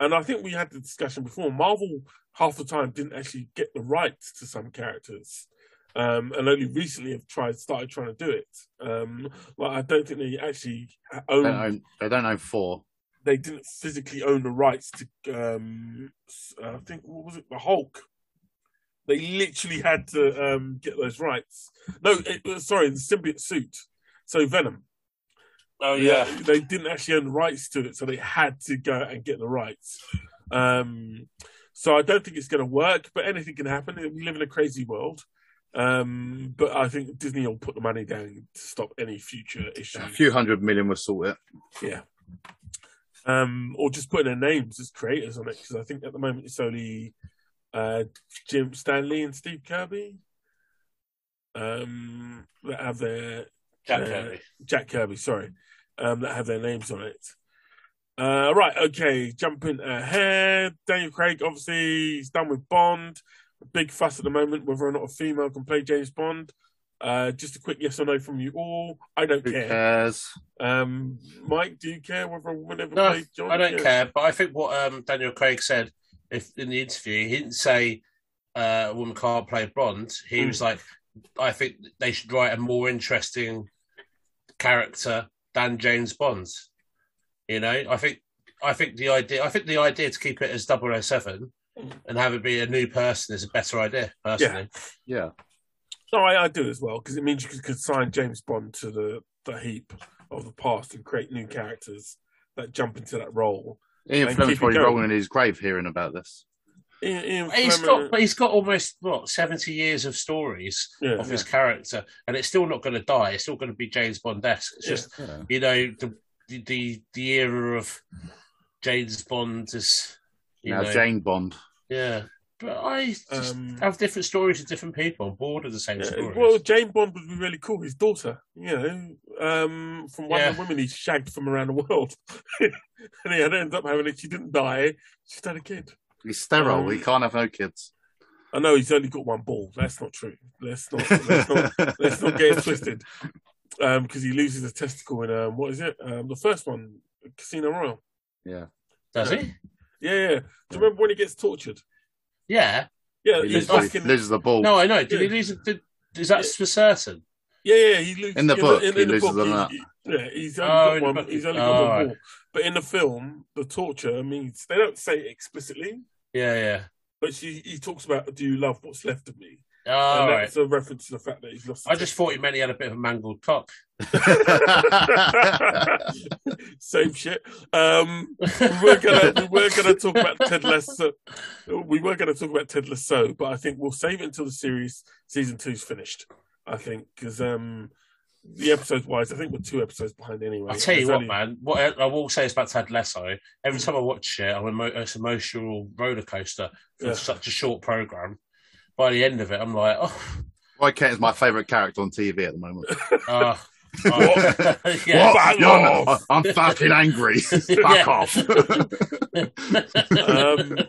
and I think we had the discussion before, Marvel half the time didn't actually get the rights to some characters. Um, and only recently have tried started trying to do it. Um, like I don't think they actually They own. don't own, they don't own four. They didn't physically own the rights to. Um, uh, I think what was it? The Hulk. They literally had to um, get those rights. No, it, uh, sorry, the symbiote suit. So Venom. Oh yeah, yeah. they didn't actually own the rights to it, so they had to go and get the rights. Um, so I don't think it's going to work, but anything can happen. We live in a crazy world. Um, but I think Disney will put the money down to stop any future issues. A few hundred million will sort it. Yeah. Um, or just putting their names as creators on it, because I think at the moment it's only uh, Jim Stanley and Steve Kirby um, that have their Jack uh, Kirby. Jack Kirby, sorry, um, that have their names on it. Uh, right, okay, jumping ahead. Daniel Craig, obviously, he's done with Bond. Big fuss at the moment whether or not a female can play James Bond. Uh, just a quick yes or no from you all. I don't Who care. cares? Um, Mike, do you care whether a woman ever No, played John? I don't Yeah. care. But I think what um, Daniel Craig said, if in the interview, he didn't say uh, a woman can't play Bond. He Mm. was like, I think they should write a more interesting character than James Bond. You know, I think I think the idea I think the idea to keep it as 007 and have it be a new person is a better idea, personally. Yeah. No, I, I do as well because it means you could, could sign James Bond to the, the heap of the past and create new characters that jump into that role. Ian And Fleming's keep probably going. rolling in his grave hearing about this. Ian, Ian He's Fleming- got, but he's got almost what seventy years of stories yeah, of his character, and it's still not going to die. It's still going to be James Bond-esque. It's Yeah. just Yeah. you know the the the, the era of James Bond is you Now know Jane Bond. Yeah. But I just Um, have different stories with different people. I'm bored of the same Yeah, stories. well, Jane Bond would be really cool. His daughter, you know, um, from one of the women he shagged from around the world, *laughs* and he had ended up having it. She didn't die. She had a kid. He's sterile. Um, he can't have no kids. I know he's only got one ball. That's not true. Let's not. Let's not. let's not get it twisted. Um, because he loses a testicle in um, what is it? Um, the first one, Casino Royale. yeah. Does he? Yeah, yeah. Do you remember when he gets tortured? Yeah. Yeah, He he's loses, back in. loses the ball. No, I know. Did he lose? it? Did, is that Yeah. for certain? Yeah, yeah, he loses In the book, he the loses on he- that. he- yeah, he's only Oh, got one. He's only oh, got one right. ball. But in the film, the torture means they don't say it explicitly, Yeah, yeah. but she he talks about, "Do you love what's left of me?" Oh, and right. a reference to the fact that he's lost. I just thought he meant he had a bit of a mangled cock. *laughs* Same shit. Um, we were gonna we were gonna talk about Ted Lasso. We were gonna talk about Ted Lasso, but I think we'll save it until the series season two's finished. I think because um, the episodes wise, I think we're two episodes behind anyway. I'll tell you There's what, only- man. What I I will say is about Ted Lasso. Every time I watch it, I'm emo- it's an emotional roller coaster for Yeah. such a short program. By the end of it, I'm like, oh, Roy Kent is my favourite character on TV at the moment. uh, *laughs* Oh, *laughs* yeah. What? Not- off. I'm fucking angry. *laughs* Fuck Yeah. off. um,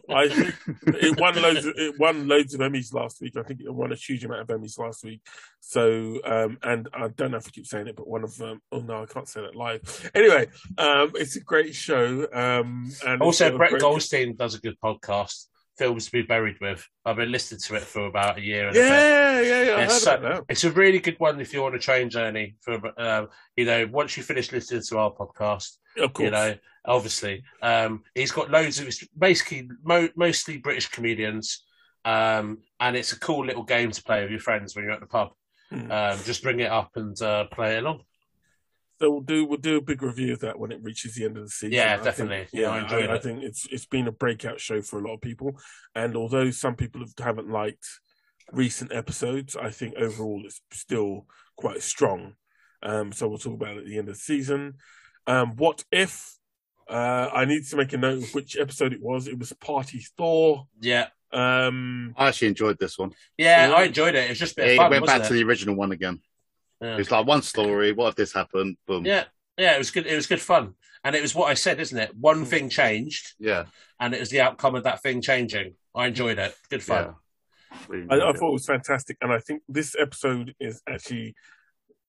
I think it won loads. Of, it won loads of Emmys last week. I think it won a huge amount of Emmys last week. So, um, and I don't know if I keep saying it, but one of them. Oh no, I can't say that live. Anyway, um, it's a great show. Um, and Also, it's got a Brett great- Goldstein does a good podcast. Films to be buried with. I've been listening to it for about a year. And a. Yeah, yeah, yeah. It's, so- it's a really good one if you want a train journey. For um, you know, once you finish listening to our podcast, Of course. you know, obviously, um, he's got loads of. It's basically mo- mostly British comedians, um, and it's a cool little game to play with your friends when you're at the pub. Um, just bring it up and uh, play along. So we'll do we'll do a big review of that when it reaches the end of the season. Yeah, I definitely. yeah, Yeah, I enjoyed I, I think it's it's been a breakout show for a lot of people, and although some people have, haven't liked recent episodes, I think overall it's still quite strong. Um, so we'll talk about it at the end of the season. Um, what if? Uh, I need to make a note of which episode it was. It was Party Thor. Yeah, Um, I actually enjoyed this one. yeah, Yeah. I enjoyed it. It was just a bit It of fun, went back wasn't to it? the original one again. Yeah. It's like one story. What if this happened? Boom. Yeah, yeah, it was good. It was good fun, and it was what I said, isn't it? One Hmm. thing changed, Yeah. and it was the outcome of that thing changing. I enjoyed it. Good fun. yeah. I, I thought it was fantastic, and I think this episode is actually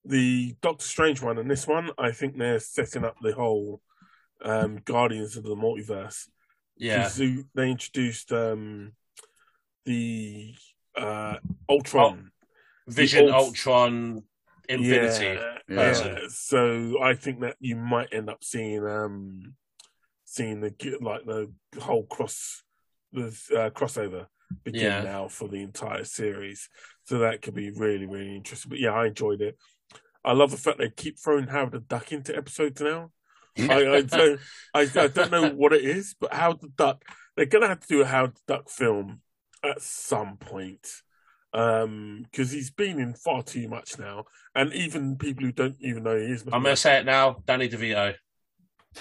the Doctor Strange one, and this one I think they're setting up the whole um, Guardians of the Multiverse. Yeah, 'Cause They, they introduced um, the uh, Ultron. Vision, Ultron, Infinity. Yeah, Yeah. yeah. So I think that you might end up seeing um, seeing the like the whole cross the uh, crossover begin Yeah. now for the entire series. So that could be really really interesting. But yeah, I enjoyed it. I love the fact they keep throwing Howard the Duck into episodes now. I, I don't I, I *laughs* don't know what it is, but Howard the Duck they're gonna have to do a Howard the Duck film at some point um because he's been in far too much now and even people who don't even know he is I'm going to say it now. Danny DeVito.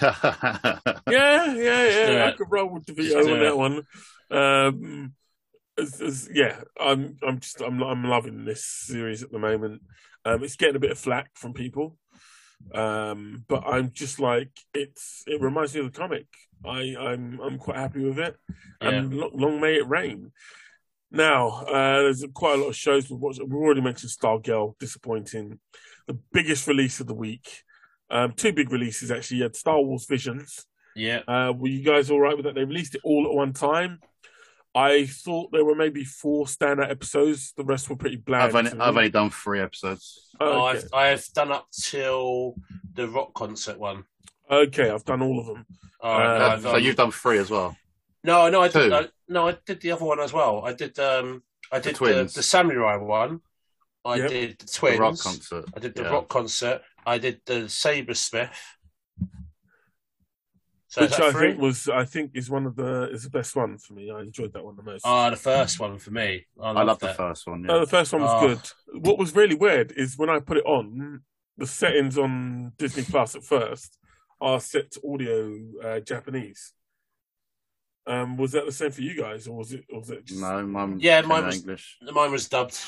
*laughs* yeah yeah yeah i could roll with DeVito on that one. Um it's- it's- yeah i'm i'm just i'm i'm loving this series at the moment. Um it's getting a bit of flack from people. Um but i'm just like it's it reminds me of the comic. I i'm i'm quite happy with it. And lo- long may it rain now uh there's quite a lot of shows we've watched we've already mentioned stargirl disappointing the biggest release of the week um two big releases actually you had star wars visions Yeah, uh, were you guys all right with that? They released it all at one time. I thought there were maybe four standout episodes. The rest were pretty bland. I've only. I've only done three episodes. oh, okay. I've I've done up till the rock concert one. okay, I've done all of them. Oh, Uh, so you've done three as well. No, no, I did. I, no, I did the other one as well. I did. Um, I did the, twins. the samurai one. I Yep. did the The twins. rock concert. I did the Yeah. rock concert. I did the Sabersmith. So which I three? think was, I think, is one of the is the best one for me. I enjoyed that one the most. Oh, the first one for me. I, I love the first one. Oh, Yeah. the first one was Oh. good. What was really weird is when I put it on, the settings on Disney Plus at first are set to audio uh, Japanese. Um, was that the same for you guys, or was it? Or was it just... No, mine. Yeah, mine was- English. Mine was dubbed.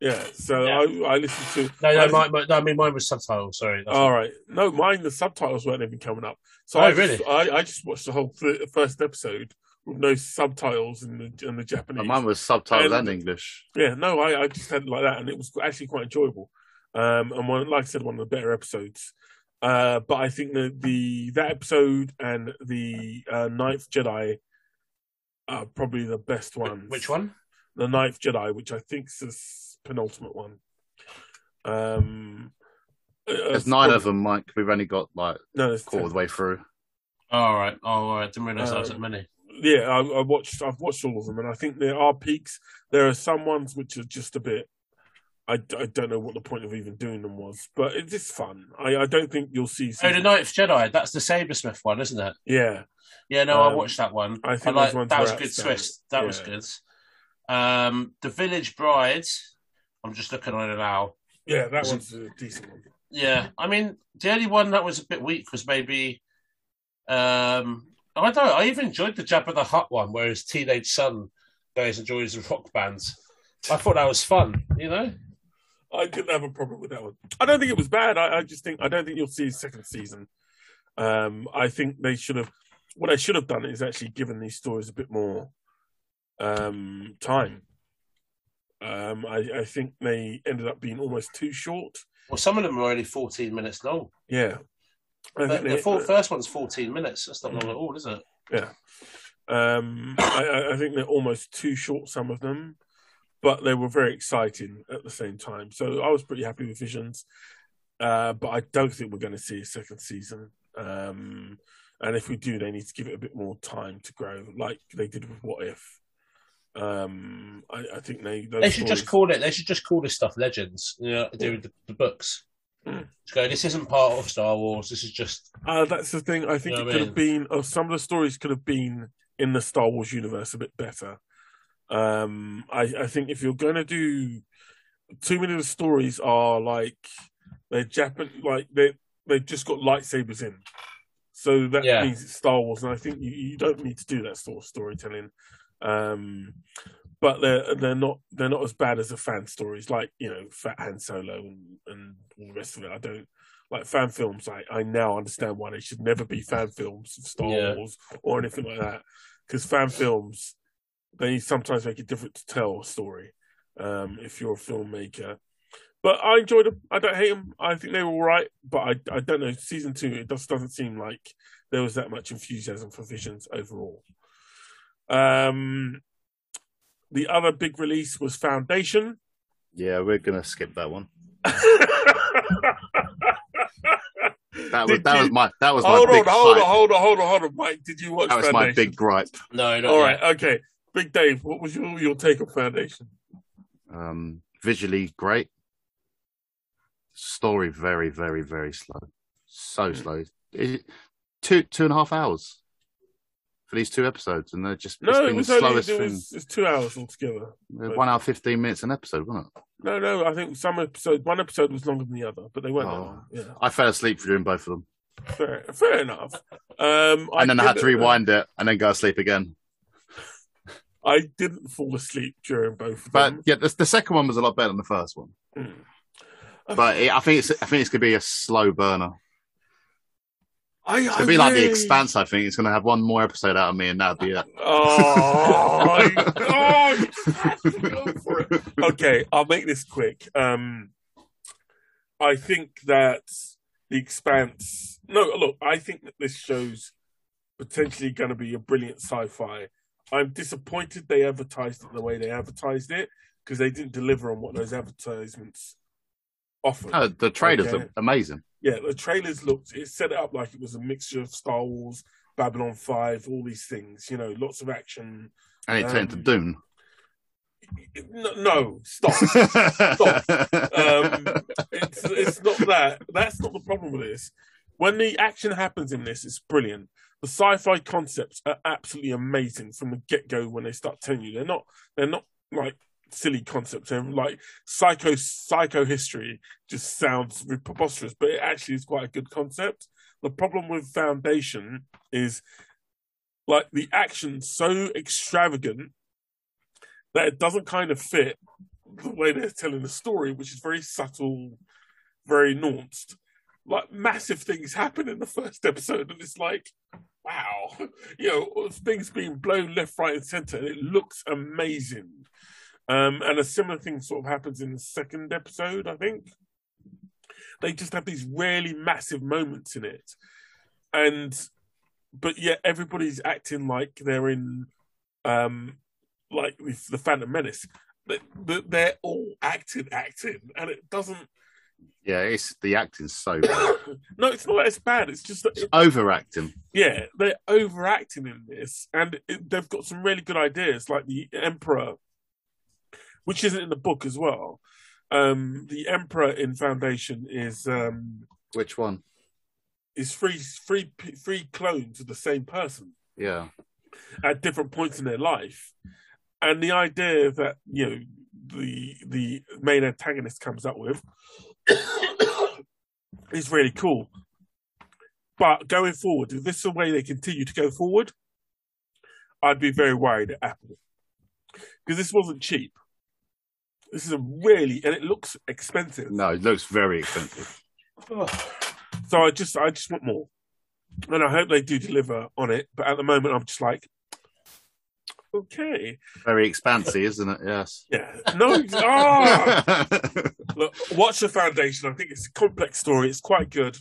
Yeah. So Yeah. I I listened to No, I no, listened- mine, mine- no, I mean mine was subtitles. Sorry. That's All right. No, mine the subtitles weren't even coming up. So Oh, I just, really? I, I just watched the whole th- first episode with no subtitles in the in the Japanese. And mine was subtitled And- and English. Yeah, no, I, I just had it like that, and it was actually quite enjoyable. Um, and one, like I said, one of the better episodes. Uh, but I think that the that episode and the uh, Ninth Jedi are probably the best Wh- ones. Which one? The Ninth Jedi, which I think is the penultimate one. Um, uh, There's nine of them, Mike. We've only got like No, there's quarter ten. of the way through. Oh, all right. Oh, all right. Didn't realize there was that Um, many. yeah, I, I watched. I've watched all of them, and I think there are peaks. There are some ones which are just a bit. I, I don't know what the point of even doing them was, but it's just fun. I, I don't think you'll see. Oh, the Ninth Jedi. That's the Sabersmith one, isn't it? Yeah, Yeah, no, I Um, watched that one. I think like that was a good twist. That was good. Um, the Village Brides. I'm just looking on it now. yeah, that Was one's a decent one. Yeah, I mean, the only one that was a bit weak was maybe. Um, I don't. I even enjoyed the Jabba the Hutt one, where his teenage son goes and joins the rock band. I thought that was fun. You know. I didn't have a problem with that one. I don't think it was bad. I, I just think I don't think you'll see a second season. Um, I think they should have. What they should have done is actually given these stories a bit more um, time. Um, I, I think they ended up being almost too short. Well, some of them are only 14 minutes long. Yeah, I The, think the they- full, first one's 14 minutes. That's not long at all, is it? Yeah. Um, *coughs* I, I- I think they're almost too short, some of them, but they were very exciting at the same time. So I was pretty happy with Visions. Uh, but I don't think we're going to see a second season. Um, and if we do, they need to give it a bit more time to grow, like they did with What If. Um, I, I think they they should just call it. They should just call this stuff legends. You know, do with the, the books. Mm. Go. This isn't part of Star Wars. This is just. Uh, that's the thing. I think You know it could I have been, or some of the stories could have been in the Star Wars universe a bit better. Um, I, I think if you're going to do too many of the stories are like they're Japan, like they they've just got lightsabers in, so that Yeah. means it's Star Wars, and I think you, you don't need to do that sort of storytelling. Um, but they're they're not they're not as bad as the fan stories, like you know Fat Han Solo and, and all the rest of it. I don't like fan films. I I now understand why they should never be fan films of Star Yeah. Wars or anything like that, because fan films they sometimes make it different to tell a story. Um, if you're a filmmaker, but I enjoyed them. I don't hate them. I think they were all right, but I I don't know. Season two, it just doesn't seem like there was that much enthusiasm for Visions overall. Um, the other big release was Foundation. Yeah, we're gonna skip that one. *laughs* That was that you- was my that was my hold on, big hold on, hype. hold on, hold on, hold on, Mike. Did you watch That was Foundation? my big gripe. No, not All yet. right, okay. Big Dave, what was your your take on Foundation? Um, visually great. Story very, very, very slow. So Mm. slow. It, two two and a half hours for these two episodes, and they're just it's No, it was the only slowest it thing. was, it's two hours altogether. Uh, One hour fifteen minutes an episode, wasn't it? No, no, I think some episode one episode was longer than the other, but they weren't. Oh. Yeah, I fell asleep during both of them, fair, fair enough. Um, and then I had to rewind it and then go to sleep again. I didn't fall asleep during both of But them. yeah, the, the second one was a lot better than the first one. Mm. But it, I think it's I think it's gonna be a slow burner. I, It's I be like the Expanse. I think it's gonna have one more episode out of me, and that'll be it. Oh, you have to go for it. Okay, I'll make this quick. Um, I think that the Expanse. No, look, I think that this show's potentially going to be a brilliant sci-fi. I'm disappointed they advertised it the way they advertised it because they didn't deliver on what those advertisements offered. Oh, the trailers Okay. are amazing. Yeah, the trailers looked. It set it up like it was a mixture of Star Wars, Babylon Five, all these things. You know, lots of action. And it turned Um, to Dune. No, no stop. *laughs* um, it's it's not that. That's not the problem with this. When the action happens in this, it's brilliant. The sci-fi concepts are absolutely amazing from the get-go. When they start telling you, they're not they're not like silly concepts. They're like psycho psycho history just sounds preposterous, but it actually is quite a good concept. The problem with Foundation is like the action so extravagant that it doesn't kind of fit the way they're telling the story, which is very subtle, very nuanced. Like massive things happen in the first episode, and it's like, wow, *laughs* you know, things being blown left, right, and center, and it looks amazing. Um, and a similar thing sort of happens in the second episode, I think. They just have these really massive moments in it, and but yet everybody's acting like they're in, um, like with the Phantom Menace. They- They're all acting, acting, and it doesn't. Yeah, it's the acting's so *coughs* bad. No, it's not it's bad. It's just It's overacting. yeah, they're overacting in this, and it, they've got some really good ideas, like the Emperor, which isn't in the book as well. Um, the Emperor in Foundation is um, Which one? is three three three clones of the same person Yeah. at different points in their life, and the idea that you know the the main antagonist comes up with *coughs* is really cool. But going forward, if this is the way they continue to go forward, I'd be very worried at Apple because this wasn't cheap. This is a really, and it looks expensive. No, it looks very expensive. *sighs* So I just, I just want more, and I hope they do deliver on it. But at the moment, I'm just like, okay, Very expansive, isn't it? Yes. yeah, no, ah! *laughs* Look, watch the foundation. I think it's a complex story. It's quite good,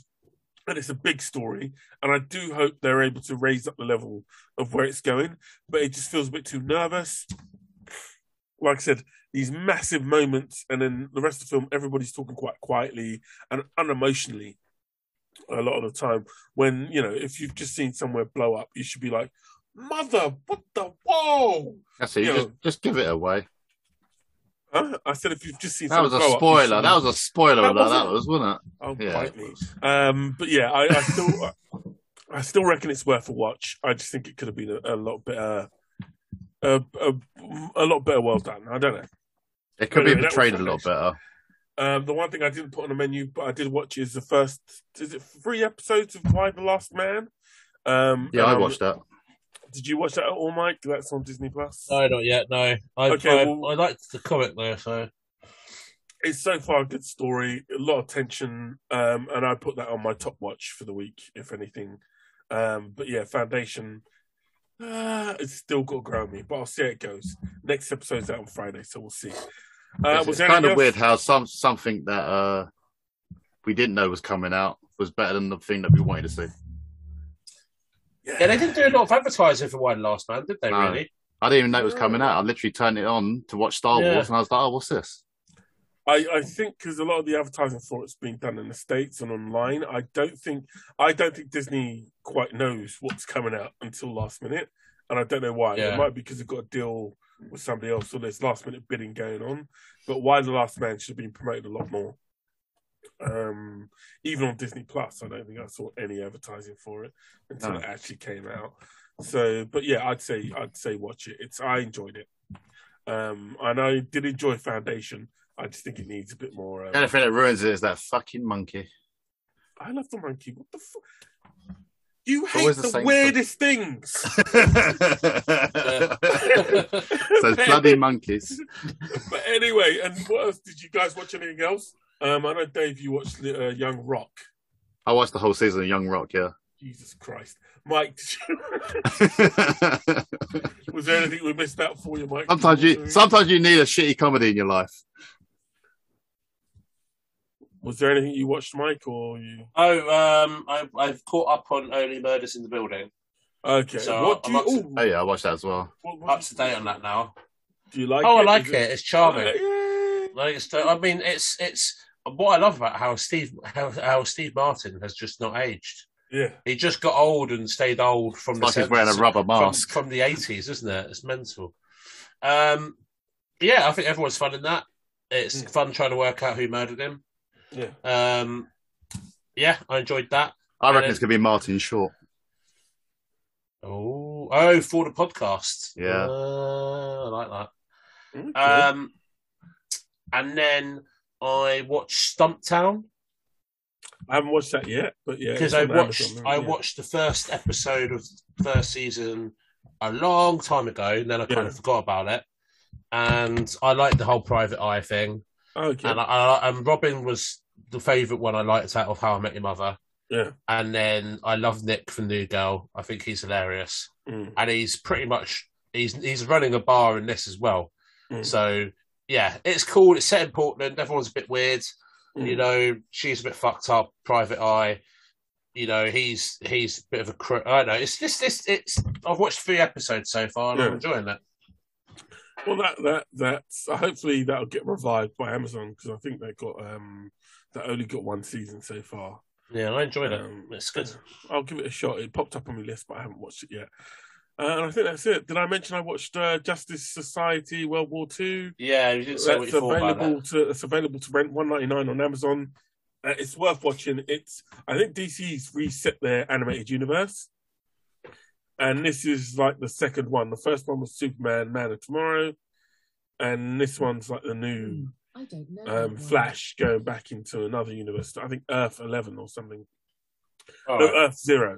and it's a big story. And I do hope they're able to raise up the level of where it's going. But it just feels a bit too nervous. Like I said, these massive moments, and then the rest of the film, everybody's talking quite quietly and unemotionally. A lot of the time, when you know, if you've just seen somewhere blow up, you should be like, "Mother, what the whoa!" That's it. You just, just give it away. Huh? I said, if you've just seen That was a something blow up, you spoiler. That was a spoiler That alert. That was, wasn't it? Oh, Yeah. bite me. Um, but yeah, I, I still, I still reckon it's worth a watch. I just think it could have been a, a lot better, a, a, a lot better. Well done. I don't know. It could be Anyway, was portrayed a lot better. Um, the one thing I didn't put on the menu, but I did watch is the first. Is it three episodes of Y: The Last Man? Um, Yeah, I watched that. Did you watch that at all, Mike? That's on Disney Plus. No, not yet. No, I Okay, I, well- I liked the comic though. So it's so far a good story, a lot of tension, um, and I put that on my top watch for the week, if anything. Um, but yeah, Foundation, uh, it's still got to grow me, but I'll see how it goes. Next episode's out on Friday, so we'll see. Uh, it's was kind anything of weird how some something that uh, we didn't know was coming out was better than the thing that we wanted to see. Yeah, they didn't do a lot of advertising for One Last Man, did they? No. Really? I didn't even know it was coming out. I literally turned it on to watch Star Yeah. Wars, and I was like, "Oh, what's this?" I, I think because a lot of the advertising for it's being done in the states and online. I don't think I don't think Disney quite knows what's coming out until last minute, and I don't know why. Yeah. It might be because they've got a deal with somebody else, or there's last minute bidding going on. But Y: The Last Man should have been promoted a lot more. Um, even on Disney Plus, I don't think I saw any advertising for it until No. it actually came out. So, but yeah, I'd say I'd say watch it. It's I enjoyed it. Um, and I did enjoy Foundation. I just think it needs a bit more. The Um, only thing that ruins it is that fucking monkey. I love the monkey. What the fuck? You hate always the the, same weirdest things. *laughs* *laughs* so bloody monkeys. *laughs* but anyway, and what else? Did you guys watch anything else? Um, I know Dave, you watched uh, Young Rock. I watched the whole season of Young Rock. Yeah. Jesus Christ, Mike, did you... *laughs* *laughs* was there anything we missed out for you, Mike? sometimes you sometimes you need a shitty comedy in your life. Was there anything you watched, Mike, or you? Oh, um, I, I've caught up on Only Murders in the Building. Okay, So, what do you? to- Oh yeah, I watched that as well. what- what Up to date on that now. Do you like? Oh, I like Is it. It's charming. Yeah. Like it's, I mean, it's it's what I love about how Steve how, how Steve Martin has just not aged. Yeah. He just got old and stayed old from It's the like he's wearing a 70s rubber from, mask. from the eighties, isn't it? It's mental. Um, yeah, I think everyone's fun in that. It's Mm. fun trying to work out who murdered him. Yeah. Um, yeah, I enjoyed that. I reckon And it's gonna be Martin Short. Oh, oh, for the podcast. Yeah. Uh, I like that. Okay. Um, and then I watched Stumptown I haven't watched that yet, but yeah, because I watched Amazon, I yeah. watched the first episode of the first season a long time ago, and then I kind Yeah. of forgot about it. And I liked the whole private eye thing, Okay. and I, I, and Robin was the favourite one I liked out of How I Met Your Mother. Yeah. And then I love Nick from New Girl. I think he's hilarious, Mm. and he's pretty much he's he's running a bar in this as well. Mm. So yeah, it's cool. It's set in Portland. Everyone's a bit weird. Mm. You know, she's a bit fucked up. Private eye. You know, he's he's a bit of a. Cr- I don't know. It's just this. It's. I've watched three episodes so far, and I'm enjoying it. Well, that that that's hopefully that'll get revived by Amazon because I think they got um they only got one season so far. Yeah, I enjoyed it. Um, It's good. I'll give it a shot. It popped up on my list, but I haven't watched it yet. Uh, and I think that's it. Did I mention I watched uh, Justice Society World War Two? Yeah, you didn't say That's you thought about available that. to it's available to rent one ninety nine on Amazon. Uh, it's worth watching. It's I think DC's reset their animated universe, and this is like the second one. The first one was Superman, Man of Tomorrow, and this one's like the new I don't know. um. Flash going back into another universe. I think Earth Eleven or something. All No. Earth Zero,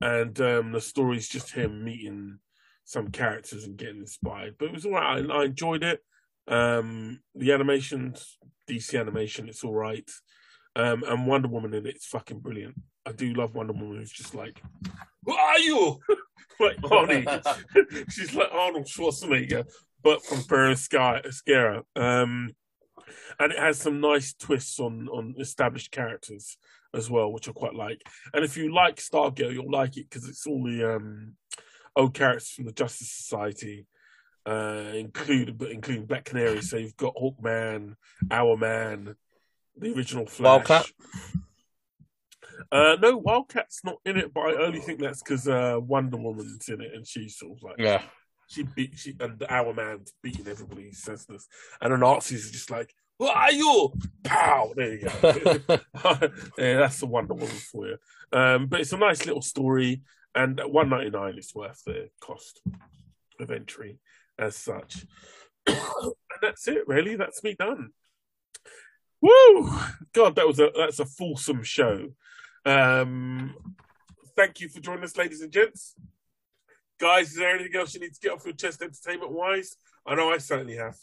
and um, the story's just him meeting some characters and getting inspired. But it was all right. I, I enjoyed it. Um, the animation's DC animation, it's all right. Um, and Wonder Woman in it's fucking brilliant. I do love Wonder Woman. Who's just like, "Who are you?" *laughs* like Arnie. *laughs* She's like Arnold Schwarzenegger, but from Themyscira. Um, and it has some nice twists on on established characters as well, which I quite like. And if you like Stargirl, you'll like it because it's all the um, old characters from the Justice Society, uh, including but including Black Canary. So you've got Hawkman, Hourman, the original Flash. Wildcat? Uh, no, Wildcat's not in it, but I only think that's because uh, Wonder Woman's in it, and she's sort of like Yeah. She beat she and Hourman's beating everybody senseless, and the Nazis are just like, "Who are you?" Pow! There you go. *laughs* *laughs* yeah, that's the Wonder Woman for you. Um, but it's a nice little story, and at one ninety nine, it's worth the cost of entry as such. *coughs* and that's it, really. That's me done. Woo! God, that was a that's a fulsome show. Um, thank you for joining us, ladies and gents. Guys, is there anything else you need to get off your chest entertainment wise? I know I certainly have.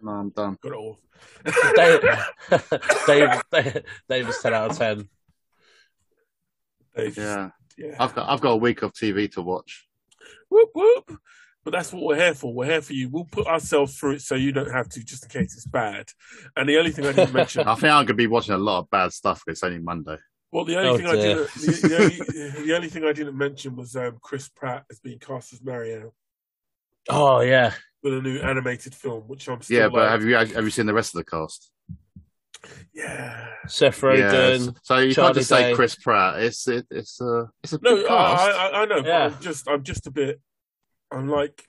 No, I'm done. Got it all. Dave, *laughs* Dave, Dave, Dave is 10 out of 10. Dave, Yeah, yeah. I've got I've got a week of TV to watch. Whoop whoop. But that's what we're here for. We're here for you. We'll put ourselves through it so you don't have to, just in case it's bad. And the only thing I need to mention, *laughs* I think I'm gonna be watching a lot of bad stuff. Because it's only Monday. Well, the only Oh, thing I didn't, the, the, only, *laughs* the only thing I didn't mention was um, Chris Pratt as being cast as Mario Oh, yeah. with a new animated film, which I'm still Yeah, like, but have you have you seen the rest of the cast? yeah. Seth Yeah, so you Charlie can't just say Day. Chris Pratt. It's it, it's a it's a No, good I, cast. I, I know. Yeah. But I'm just, I'm just a bit. I'm like,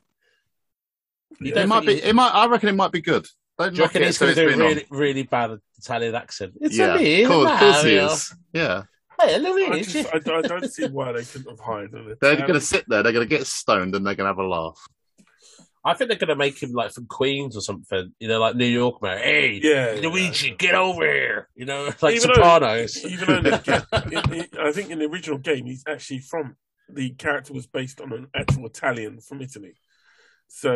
You it might be. It might. I reckon it might be good. Don't Do you reckon it he's till going to do a been on. really, really bad Italian accent? It's yeah, a me, of course, of course he is. Yeah, Hey, I, Luigi. just, I, I don't see why they couldn't have hired an they're going to sit there. They're going to get stoned and they're going to have a laugh. I think they're going to make him like from Queens or something. You know, like New York, man. Hey, Yeah, Luigi, yeah. get over here. You know, *laughs* like Even though- Even though, in the, *laughs* in, in, I think in the original game, he's actually from the character was based on an actual Italian from Italy. So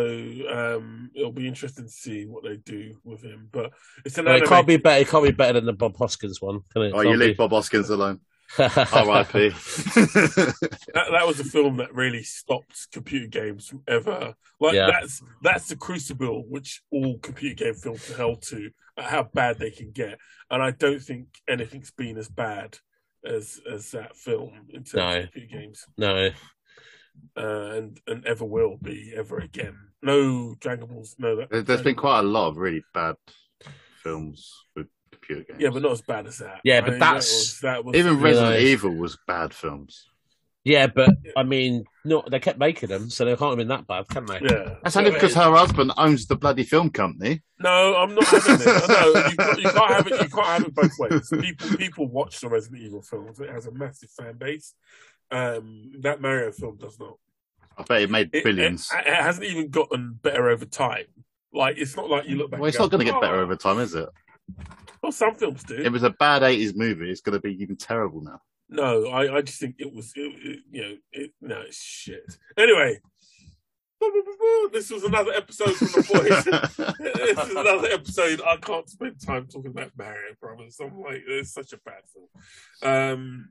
um, it'll be interesting to see what they do with him. But it's an Well, it can't be better. It can't be better than the Bob Hoskins one, can it? Oh, you leave Bob Hoskins alone. *laughs* R.I.P. *laughs* that, that was a film that really stopped computer games from ever like Yeah. that's that's the crucible which all computer game films are held to at how bad they can get and i don't think anything's been as bad as as that film in terms No. of computer games no, uh, and and ever will be ever again no dragon balls no that There- There's been quite a lot of really bad films with computer games. yeah but not as bad as that Yeah, I but mean, that's- that was, that was even Resident know. Evil was bad films. yeah, but I mean, no, they kept making them, so they can't have been that bad, can they? yeah That's only Yeah, because her husband owns the bloody film company. No, I'm not having it. No, you, can't- you can't have it. You can't have it both ways. People people watch the Resident Evil films. It has a massive fan base. Um, that Mario film does not. I bet it made billions. It, it hasn't even gotten better over time. Like it's not like you look back. well, it's and not going to go, get better "Oh." over time, is it? Well, some films do. It was a bad 80s movie. It's going to be even terrible now. No, I, I just think it was. It, it, you know, it, no, it's shit. Anyway, *laughs* this was another episode from the boys. *laughs* this is another episode. I can't spend time talking about Mario Brothers. I'm like, it's such a bad film. Um,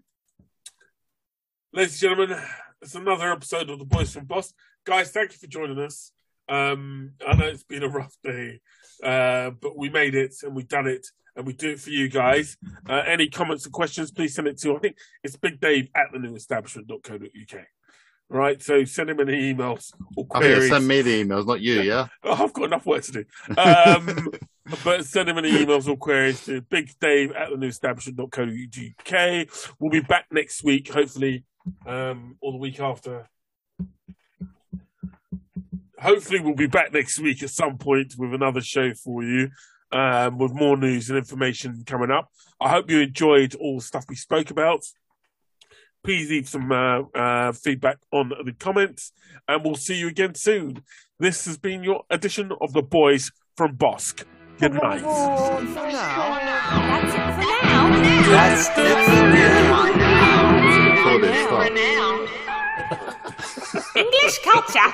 ladies and gentlemen, it's another episode of the Boys from Bossk. Guys, thank you for joining us. Um, I know it's been a rough day, uh, but we made it and we've done it and we do it for you guys. Uh, any comments or questions, please send it to, I think it's Big Dave at the new establishment.co.uk. Right, so send him any emails or I think send me the emails, not you, yeah? *laughs* Oh, I've got enough work to do. Um, *laughs* but send him any emails or queries to bigdave at the new establishment.co.uk. We'll be back next week, hopefully, um, or the week after. Hopefully, we'll be back next week at some point with another show for you, um, with more news and information coming up. I hope you enjoyed all the stuff we spoke about. Please leave some uh, uh, feedback on the comments, and we'll see you again soon. This has been your edition of the Boys from Bossk. Good night. That's it for now. Recorded For start. now. English culture.